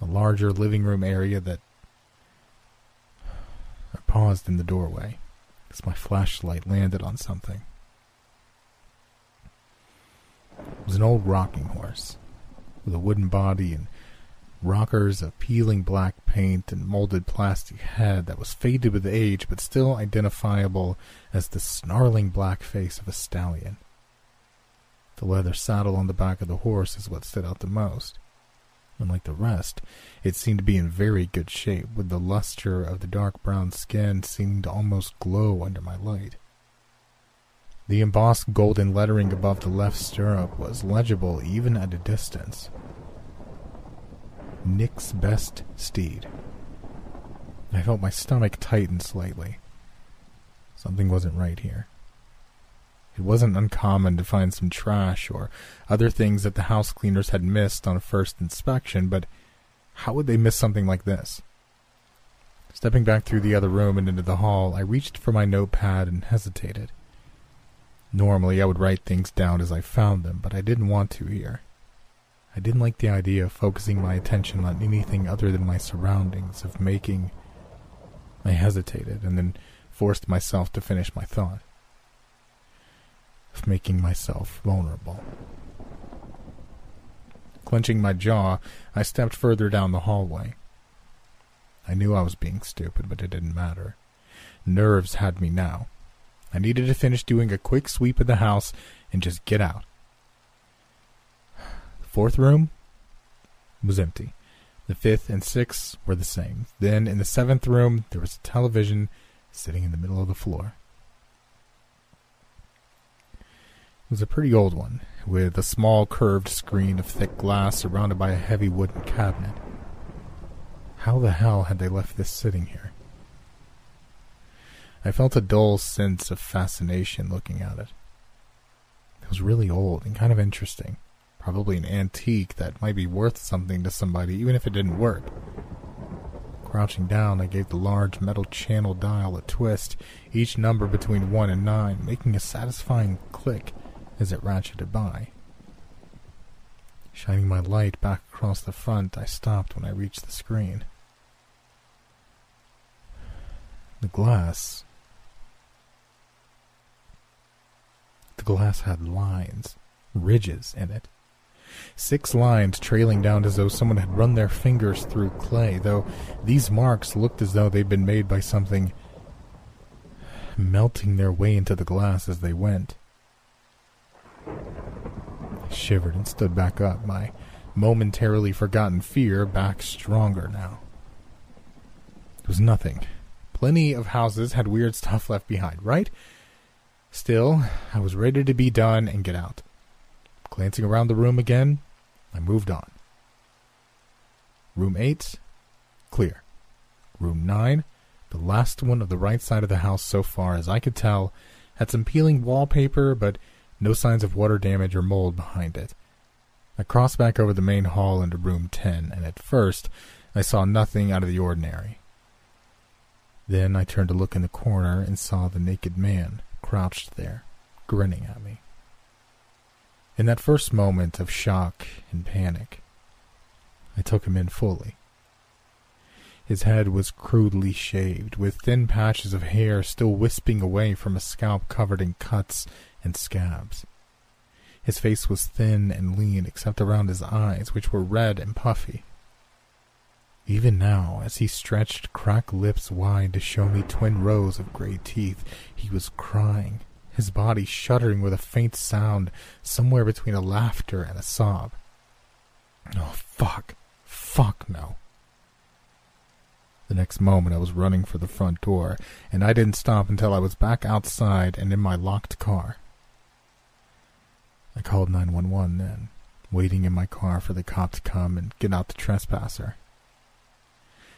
[SPEAKER 1] a larger living room area that. I paused in the doorway as my flashlight landed on something. It was an old rocking horse with a wooden body and rockers of peeling black paint and molded plastic head that was faded with age but still identifiable as the snarling black face of a stallion. The leather saddle on the back of the horse is what stood out the most. Unlike the rest, it seemed to be in very good shape, with the luster of the dark brown skin seeming to almost glow under my light. The embossed golden lettering above the left stirrup was legible even at a distance. Nick's best steed. I felt my stomach tighten slightly. Something wasn't right here. It wasn't uncommon to find some trash or other things that the house cleaners had missed on a first inspection, but how would they miss something like this? Stepping back through the other room and into the hall, I reached for my notepad and hesitated. Normally, I would write things down as I found them, but I didn't want to here. I didn't like the idea of focusing my attention on anything other than my surroundings, of making. I hesitated and then forced myself to finish my thought. Of making myself vulnerable. Clenching my jaw, I stepped further down the hallway. I knew I was being stupid, but it didn't matter. Nerves had me now. I needed to finish doing a quick sweep of the house and just get out. The fourth room was empty. The fifth and sixth were the same. Then, in the seventh room, there was a television sitting in the middle of the floor. It was a pretty old one, with a small curved screen of thick glass surrounded by a heavy wooden cabinet. How the hell had they left this sitting here? I felt a dull sense of fascination looking at it. It was really old and kind of interesting. Probably an antique that might be worth something to somebody, even if it didn't work. Crouching down, I gave the large metal channel dial a twist, each number between 1 and 9, making a satisfying click as it ratcheted by. Shining my light back across the front, I stopped when I reached the screen. The glass The glass had lines, ridges in it. Six lines trailing down as though someone had run their fingers through clay, though these marks looked as though they'd been made by something melting their way into the glass as they went. Shivered and stood back up, my momentarily forgotten fear back stronger now. It was nothing. Plenty of houses had weird stuff left behind, right? Still, I was ready to be done and get out. Glancing around the room again, I moved on. Room 8, clear. Room 9, the last one of the right side of the house so far as I could tell, had some peeling wallpaper, but no signs of water damage or mold behind it. I crossed back over the main hall into room 10, and at first I saw nothing out of the ordinary. Then I turned to look in the corner and saw the naked man crouched there, grinning at me. In that first moment of shock and panic, I took him in fully. His head was crudely shaved, with thin patches of hair still wisping away from a scalp covered in cuts and scabs. His face was thin and lean except around his eyes, which were red and puffy. Even now, as he stretched cracked lips wide to show me twin rows of gray teeth, he was crying, his body shuddering with a faint sound somewhere between a laughter and a sob. Oh, fuck. Fuck no. The next moment I was running for the front door, and I didn't stop until I was back outside and in my locked car. I called 911 then, waiting in my car for the cop to come and get out the trespasser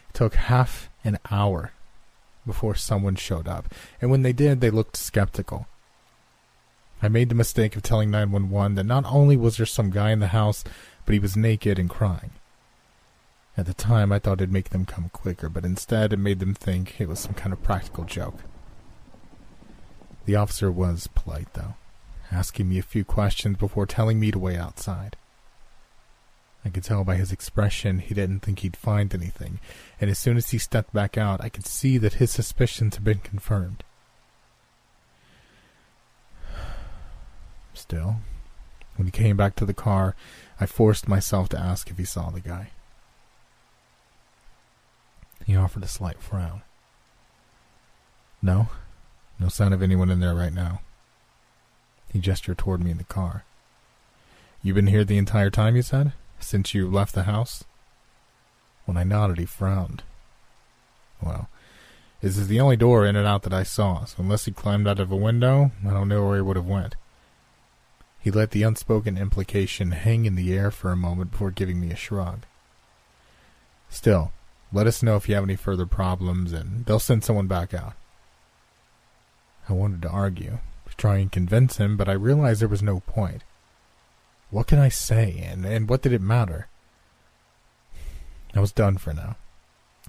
[SPEAKER 1] It took half an hour before someone showed up, and when they did, they looked skeptical. I made the mistake of telling 911 that not only was there some guy in the house, but he was naked and crying. At the time, I thought it'd make them come quicker, but instead, it made them think it was some kind of practical joke. The officer was polite, though, asking me a few questions before telling me to wait outside. I could tell by his expression he didn't think he'd find anything, and as soon as he stepped back out, I could see that his suspicions had been confirmed. Still, when he came back to the car, I forced myself to ask if he saw the guy. He offered a slight frown. No, no sign of anyone in there right now. He gestured toward me in the car. You been here the entire time, you said? since you left the house? When I nodded, he frowned. Well, this is the only door in and out that I saw, so unless he climbed out of a window, I don't know where he would have went. He let the unspoken implication hang in the air for a moment before giving me a shrug. Still, let us know if you have any further problems, and they'll send someone back out. I wanted to argue, try and convince him, but I realized there was no point. What could I say, and, and what did it matter? I was done for now.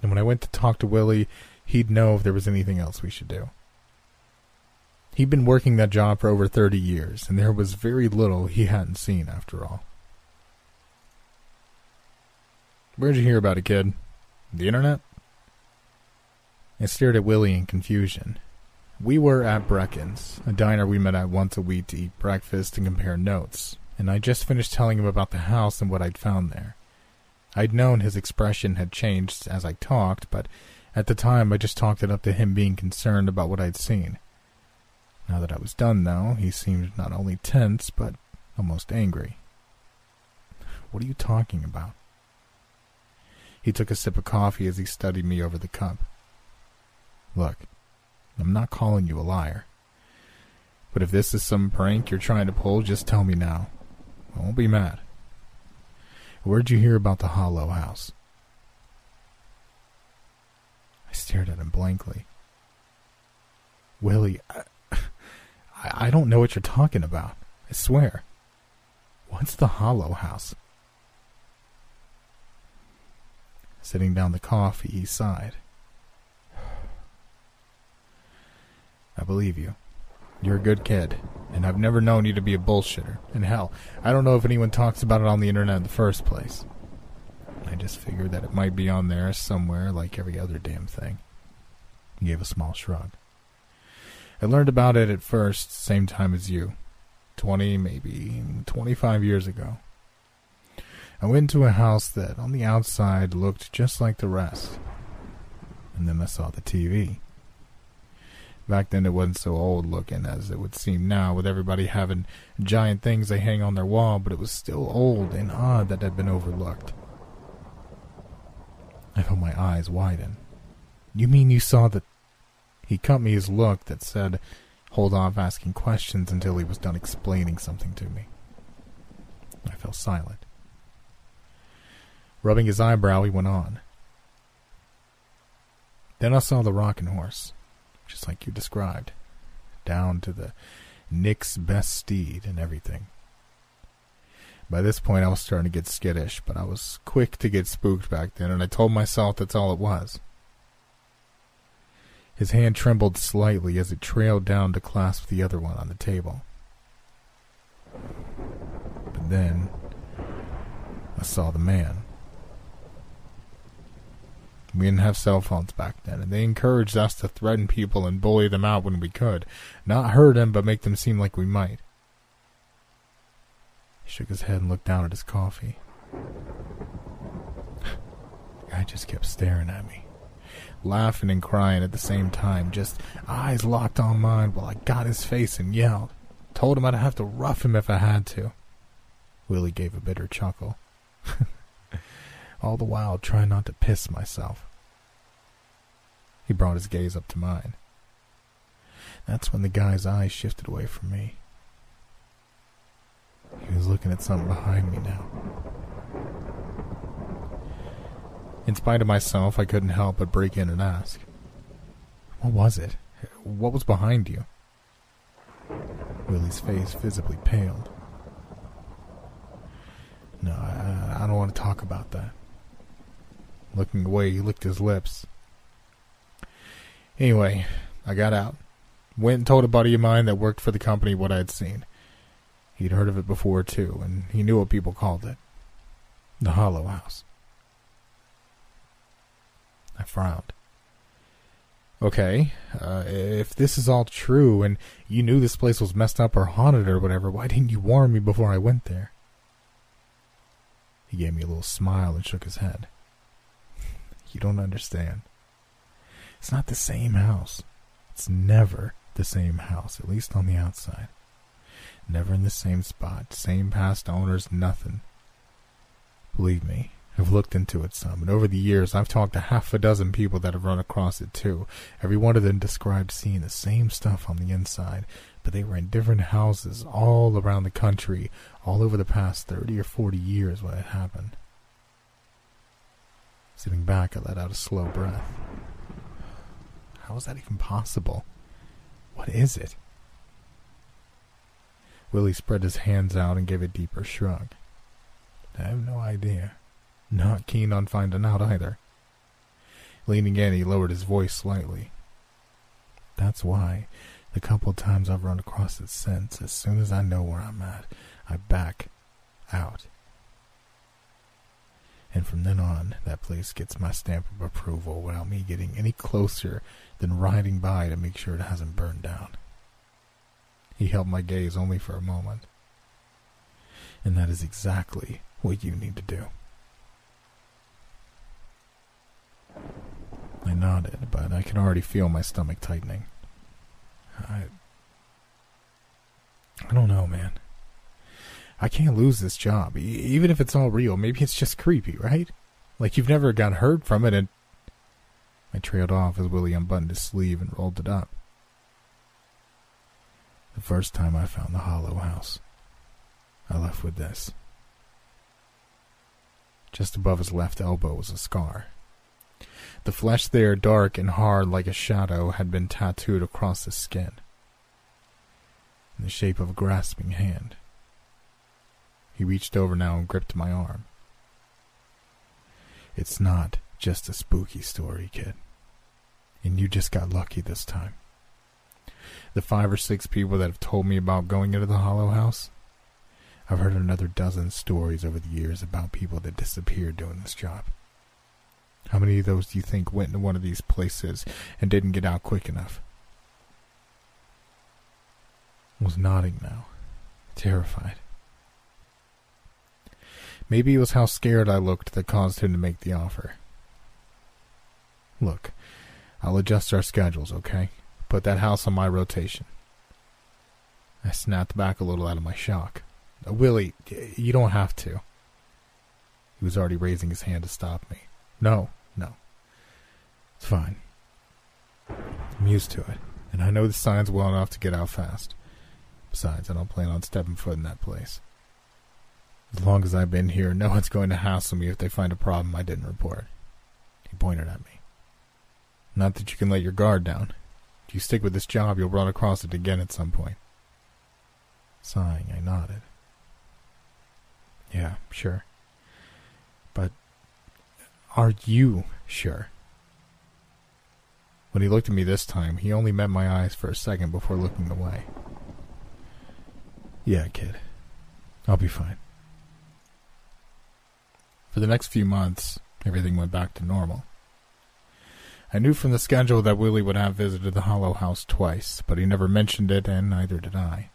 [SPEAKER 1] And when I went to talk to Willie, he'd know if there was anything else we should do. He'd been working that job for over 30 years, and there was very little he hadn't seen after all. Where'd you hear about it, kid? The internet? I stared at Willie in confusion. We were at Brecken's, a diner we met at once a week to eat breakfast and compare notes, and I just finished telling him about the house and what I'd found there. I'd known his expression had changed as I talked, but at the time I just talked it up to him being concerned about what I'd seen. Now that I was done, though, he seemed not only tense, but almost angry. What are you talking about? He took a sip of coffee as he studied me over the cup. Look, I'm not calling you a liar. But if this is some prank you're trying to pull, just tell me now. I won't be mad. Where'd you hear about the Hollow House? I stared at him blankly. Willie, I, I, don't know what you're talking about. I swear. What's the Hollow House? Sitting down the coffee, he sighed. Believe you. You're a good kid, and I've never known you to be a bullshitter. And hell, I don't know if anyone talks about it on the internet in the first place. I just figured that it might be on there somewhere like every other damn thing. He gave a small shrug. I learned about it at first, same time as you. Twenty, maybe twenty-five years ago. I went to a house that, on the outside, looked just like the rest. And then I saw the TV. Back then, it wasn't so old looking as it would seem now, with everybody having giant things they hang on their wall, but it was still old and odd that had been overlooked. I felt my eyes widen. You mean you saw the. He cut me his look that said, hold off asking questions until he was done explaining something to me. I fell silent. Rubbing his eyebrow, he went on. Then I saw the rocking horse, just like you described, down to the Nick's best steed and everything. By this point, I was starting to get skittish, but I was quick to get spooked back then, and I told myself that's all it was. His hand trembled slightly as it trailed down to clasp the other one on the table. But then, I saw the man. We didn't have cell phones back then, and they encouraged us to threaten people and bully them out when we could. Not hurt them, but make them seem like we might. He shook his head and looked down at his coffee. the guy just kept staring at me, laughing and crying at the same time, just eyes locked on mine while I got his face and yelled. Told him I'd have to rough him if I had to. Willie gave a bitter chuckle. all the while trying not to piss myself. He brought his gaze up to mine. That's when the guy's eyes shifted away from me. He was looking at something behind me now. In spite of myself, I couldn't help but break in and ask, What was it? What was behind you? Willie's face visibly paled. No, I, I don't want to talk about that. Looking away, he licked his lips. Anyway, I got out. Went and told a buddy of mine that worked for the company what I'd seen. He'd heard of it before, too, and he knew what people called it the Hollow House. I frowned. Okay, uh, if this is all true and you knew this place was messed up or haunted or whatever, why didn't you warn me before I went there? He gave me a little smile and shook his head. You don't understand. It's not the same house. It's never the same house, at least on the outside. Never in the same spot, same past owners, nothing. Believe me, I've looked into it some, and over the years I've talked to half a dozen people that have run across it too. Every one of them described seeing the same stuff on the inside, but they were in different houses all around the country, all over the past thirty or forty years when it happened. Sitting back, I let out a slow breath. How is that even possible? What is it? Willie spread his hands out and gave a deeper shrug. I have no idea. Not keen on finding out either. Leaning in, he lowered his voice slightly. That's why, the couple times I've run across it since, as soon as I know where I'm at, I back out. And from then on, that place gets my stamp of approval without me getting any closer than riding by to make sure it hasn't burned down. He held my gaze only for a moment. And that is exactly what you need to do. I nodded, but I could already feel my stomach tightening. I. I don't know, man. I can't lose this job, e- even if it's all real. Maybe it's just creepy, right? Like you've never got hurt from it, and. I trailed off as Willie unbuttoned his sleeve and rolled it up. The first time I found the hollow house, I left with this. Just above his left elbow was a scar. The flesh there, dark and hard like a shadow, had been tattooed across the skin in the shape of a grasping hand. He reached over now and gripped my arm. It's not just a spooky story, kid. And you just got lucky this time. The five or six people that have told me about going into the Hollow House, I've heard another dozen stories over the years about people that disappeared doing this job. How many of those do you think went into one of these places and didn't get out quick enough? Was nodding now, terrified. Maybe it was how scared I looked that caused him to make the offer. Look, I'll adjust our schedules, okay? Put that house on my rotation. I snapped back a little out of my shock. Uh, Willie, you don't have to. He was already raising his hand to stop me. No, no. It's fine. I'm used to it, and I know the signs well enough to get out fast. Besides, I don't plan on stepping foot in that place. As long as I've been here, no one's going to hassle me if they find a problem I didn't report. He pointed at me. Not that you can let your guard down. If you stick with this job, you'll run across it again at some point. Sighing, I nodded. Yeah, sure. But are you sure? When he looked at me this time, he only met my eyes for a second before looking away. Yeah, kid. I'll be fine. For the next few months, everything went back to normal. I knew from the schedule that Willie would have visited the Hollow House twice, but he never mentioned it, and neither did I.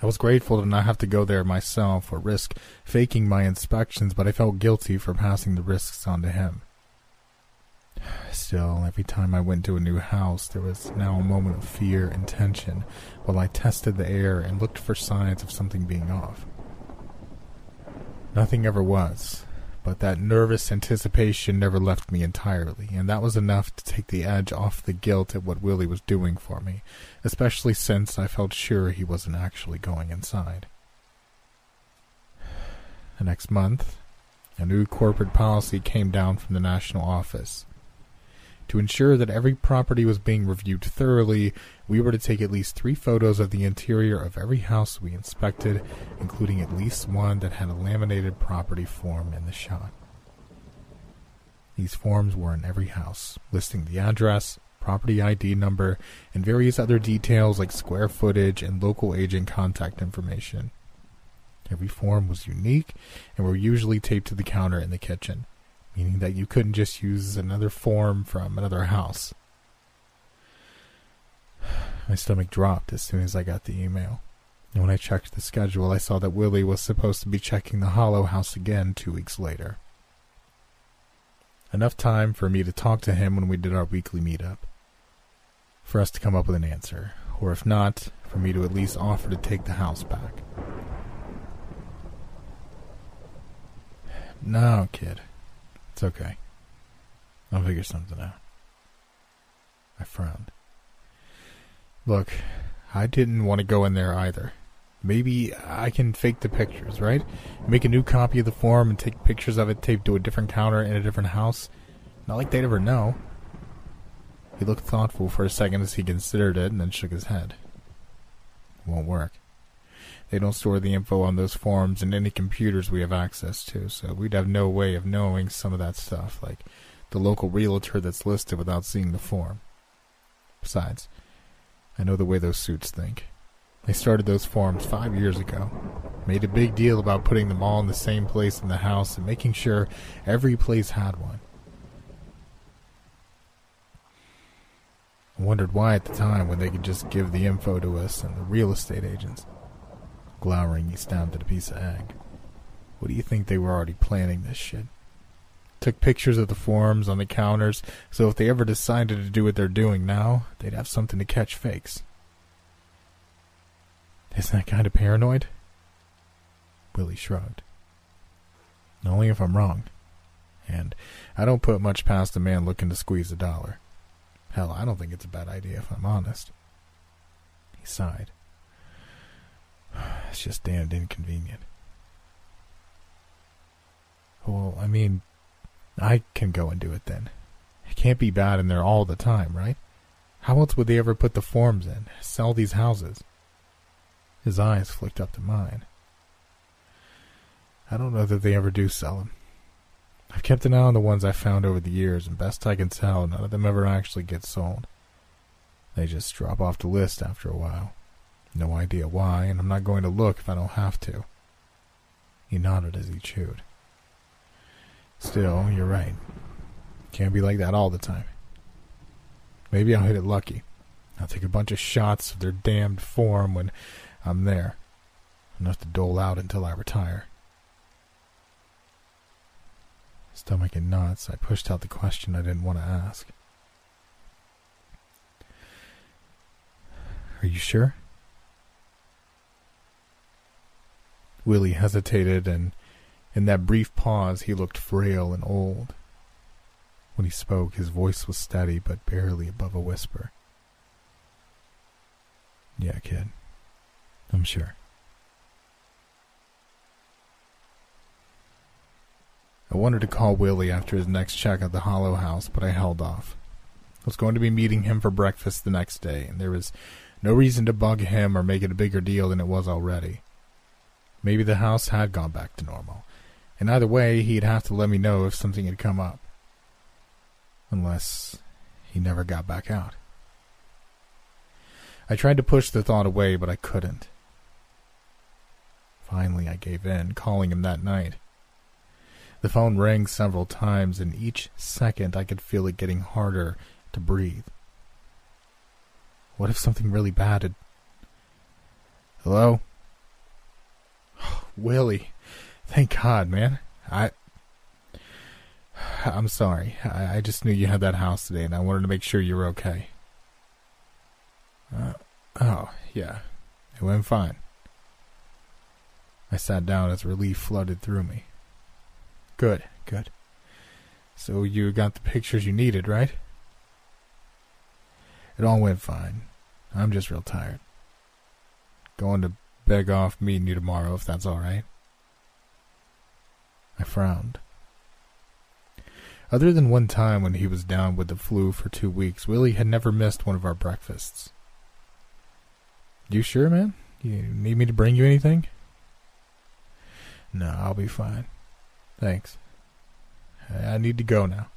[SPEAKER 1] I was grateful to not have to go there myself or risk faking my inspections, but I felt guilty for passing the risks on to him. Still, every time I went to a new house, there was now a moment of fear and tension while I tested the air and looked for signs of something being off. Nothing ever was, but that nervous anticipation never left me entirely, and that was enough to take the edge off the guilt at what Willie was doing for me, especially since I felt sure he wasn't actually going inside. The next month, a new corporate policy came down from the national office. To ensure that every property was being reviewed thoroughly, we were to take at least three photos of the interior of every house we inspected, including at least one that had a laminated property form in the shot. These forms were in every house, listing the address, property ID number, and various other details like square footage and local agent contact information. Every form was unique and were usually taped to the counter in the kitchen meaning that you couldn't just use another form from another house. My stomach dropped as soon as I got the email. And when I checked the schedule, I saw that Willie was supposed to be checking the Hollow House again two weeks later. Enough time for me to talk to him when we did our weekly meetup. For us to come up with an answer, or if not, for me to at least offer to take the house back. No, kid. It's okay. I'll figure something out. I frowned. Look, I didn't want to go in there either. Maybe I can fake the pictures, right? Make a new copy of the form and take pictures of it taped to a different counter in a different house. Not like they'd ever know. He looked thoughtful for a second as he considered it and then shook his head. Won't work. They don't store the info on those forms in any computers we have access to, so we'd have no way of knowing some of that stuff, like the local realtor that's listed without seeing the form. Besides, I know the way those suits think. They started those forms five years ago. Made a big deal about putting them all in the same place in the house and making sure every place had one. I wondered why at the time when they could just give the info to us and the real estate agents. Glowering, he stabbed at a piece of egg. What do you think they were already planning this shit? Took pictures of the forms on the counters, so if they ever decided to do what they're doing now, they'd have something to catch fakes. Isn't that kind of paranoid? Willie shrugged. Only if I'm wrong. And I don't put much past a man looking to squeeze a dollar. Hell, I don't think it's a bad idea if I'm honest. He sighed. It's just damned inconvenient. Well, I mean, I can go and do it then. It can't be bad in there all the time, right? How else would they ever put the forms in, sell these houses? His eyes flicked up to mine. I don't know that they ever do sell them. I've kept an eye on the ones I've found over the years, and best I can tell, none of them ever actually get sold. They just drop off the list after a while. No idea why, and I'm not going to look if I don't have to. He nodded as he chewed. Still, you're right. Can't be like that all the time. Maybe I'll hit it lucky. I'll take a bunch of shots of their damned form when I'm there. Enough to dole out until I retire. Stomach in knots, I pushed out the question I didn't want to ask. Are you sure? Willie hesitated, and in that brief pause he looked frail and old. When he spoke, his voice was steady but barely above a whisper. Yeah, kid. I'm sure. I wanted to call Willie after his next check at the Hollow House, but I held off. I was going to be meeting him for breakfast the next day, and there was no reason to bug him or make it a bigger deal than it was already. Maybe the house had gone back to normal, and either way, he'd have to let me know if something had come up. Unless he never got back out. I tried to push the thought away, but I couldn't. Finally, I gave in, calling him that night. The phone rang several times, and each second I could feel it getting harder to breathe. What if something really bad had. Hello? Willie. Thank God, man. I. I'm sorry. I, I just knew you had that house today, and I wanted to make sure you were okay. Uh, oh, yeah. It went fine. I sat down as relief flooded through me. Good, good. So you got the pictures you needed, right? It all went fine. I'm just real tired. Going to beg off meeting you tomorrow if that's all right. I frowned. Other than one time when he was down with the flu for two weeks, Willie had never missed one of our breakfasts. You sure, man? You need me to bring you anything? No, I'll be fine. Thanks. I need to go now.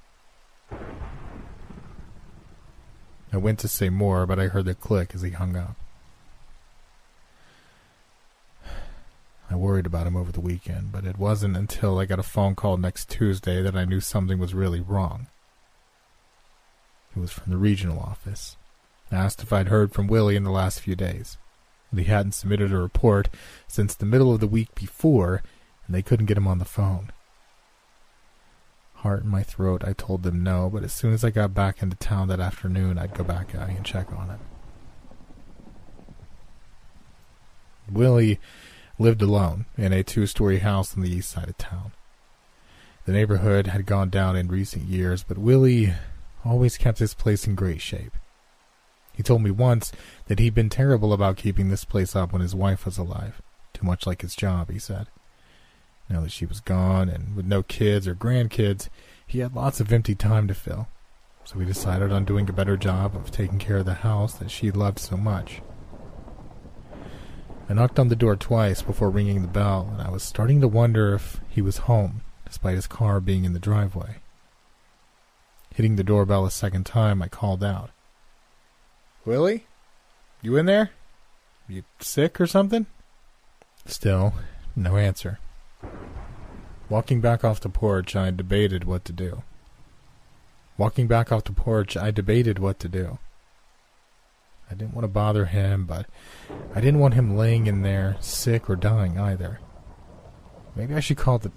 [SPEAKER 1] I went to say more, but I heard the click as he hung up. I worried about him over the weekend, but it wasn't until I got a phone call next Tuesday that I knew something was really wrong. It was from the regional office. I asked if I'd heard from Willie in the last few days. He hadn't submitted a report since the middle of the week before, and they couldn't get him on the phone. Heart in my throat, I told them no, but as soon as I got back into town that afternoon, I'd go back and check on him. Willie lived alone in a two story house on the east side of town. The neighborhood had gone down in recent years, but Willie always kept his place in great shape. He told me once that he'd been terrible about keeping this place up when his wife was alive. Too much like his job, he said. Now that she was gone and with no kids or grandkids, he had lots of empty time to fill. So he decided on doing a better job of taking care of the house that she loved so much. I knocked on the door twice before ringing the bell, and I was starting to wonder if he was home, despite his car being in the driveway. Hitting the doorbell a second time, I called out. Willie? You in there? You sick or something? Still, no answer. Walking back off the porch, I debated what to do. Walking back off the porch, I debated what to do. I didn't want to bother him, but I didn't want him laying in there, sick or dying either. Maybe I should call the.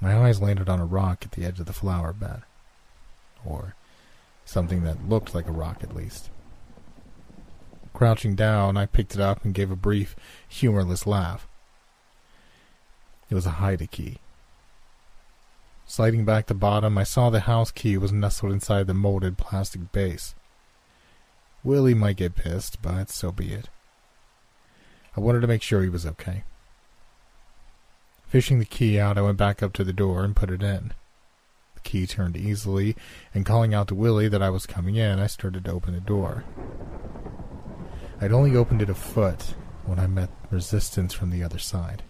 [SPEAKER 1] My eyes landed on a rock at the edge of the flower bed. Or something that looked like a rock at least. Crouching down, I picked it up and gave a brief, humorless laugh. It was a Hide-a-Key. Sliding back the bottom, I saw the house key was nestled inside the molded plastic base. Willie might get pissed, but so be it. I wanted to make sure he was okay. Fishing the key out, I went back up to the door and put it in. The key turned easily, and calling out to Willie that I was coming in, I started to open the door. I'd only opened it a foot when I met resistance from the other side.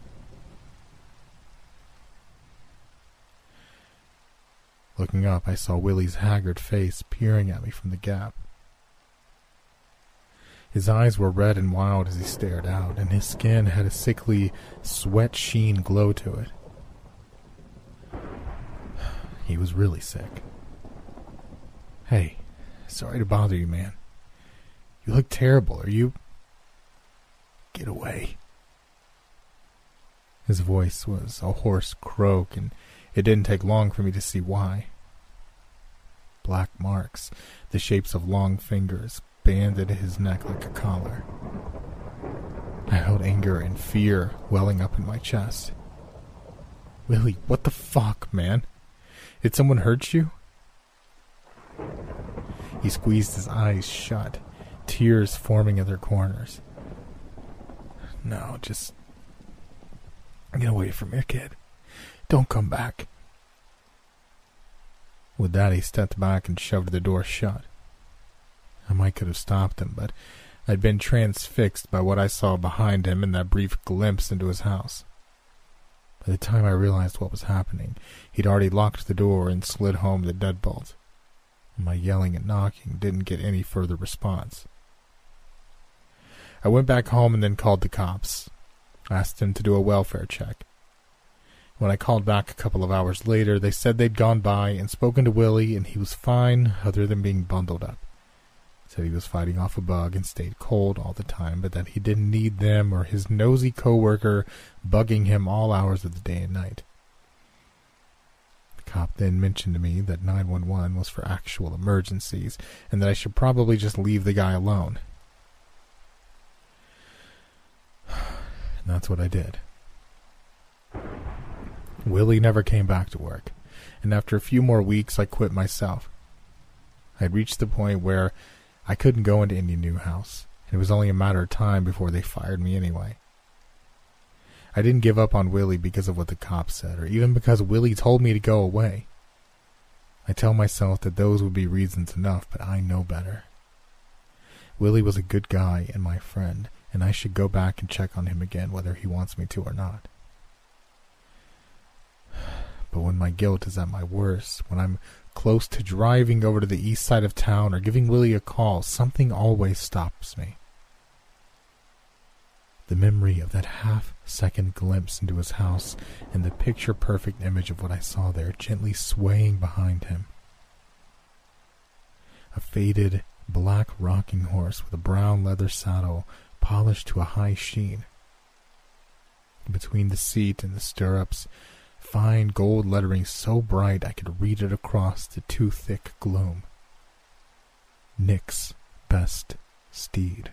[SPEAKER 1] Looking up, I saw Willie's haggard face peering at me from the gap. His eyes were red and wild as he stared out, and his skin had a sickly, sweat sheen glow to it. He was really sick. Hey, sorry to bother you, man. You look terrible. Are you. Get away. His voice was a hoarse croak, and it didn't take long for me to see why. Black marks, the shapes of long fingers, banded his neck like a collar. I held anger and fear welling up in my chest. Willie, what the fuck, man? Did someone hurt you? He squeezed his eyes shut, tears forming at their corners. No, just get away from here, kid. Don't come back. With that, he stepped back and shoved the door shut. I might could have stopped him, but I'd been transfixed by what I saw behind him in that brief glimpse into his house. By the time I realized what was happening, he'd already locked the door and slid home the deadbolt. My yelling and knocking didn't get any further response. I went back home and then called the cops. Asked them to do a welfare check. When I called back a couple of hours later, they said they'd gone by and spoken to Willie and he was fine other than being bundled up. Said he was fighting off a bug and stayed cold all the time, but that he didn't need them or his nosy coworker bugging him all hours of the day and night. The cop then mentioned to me that 911 was for actual emergencies and that I should probably just leave the guy alone. And that's what I did. Willie never came back to work, and after a few more weeks, I quit myself. I had reached the point where I couldn't go into any new house, and it was only a matter of time before they fired me anyway. I didn't give up on Willie because of what the cops said, or even because Willie told me to go away. I tell myself that those would be reasons enough, but I know better. Willie was a good guy and my friend, and I should go back and check on him again whether he wants me to or not. But when my guilt is at my worst, when I'm close to driving over to the east side of town or giving Willie a call, something always stops me. The memory of that half second glimpse into his house and the picture perfect image of what I saw there gently swaying behind him. A faded black rocking horse with a brown leather saddle polished to a high sheen. Between the seat and the stirrups, fine gold lettering so bright I could read it across the too thick gloom. Nick's best steed.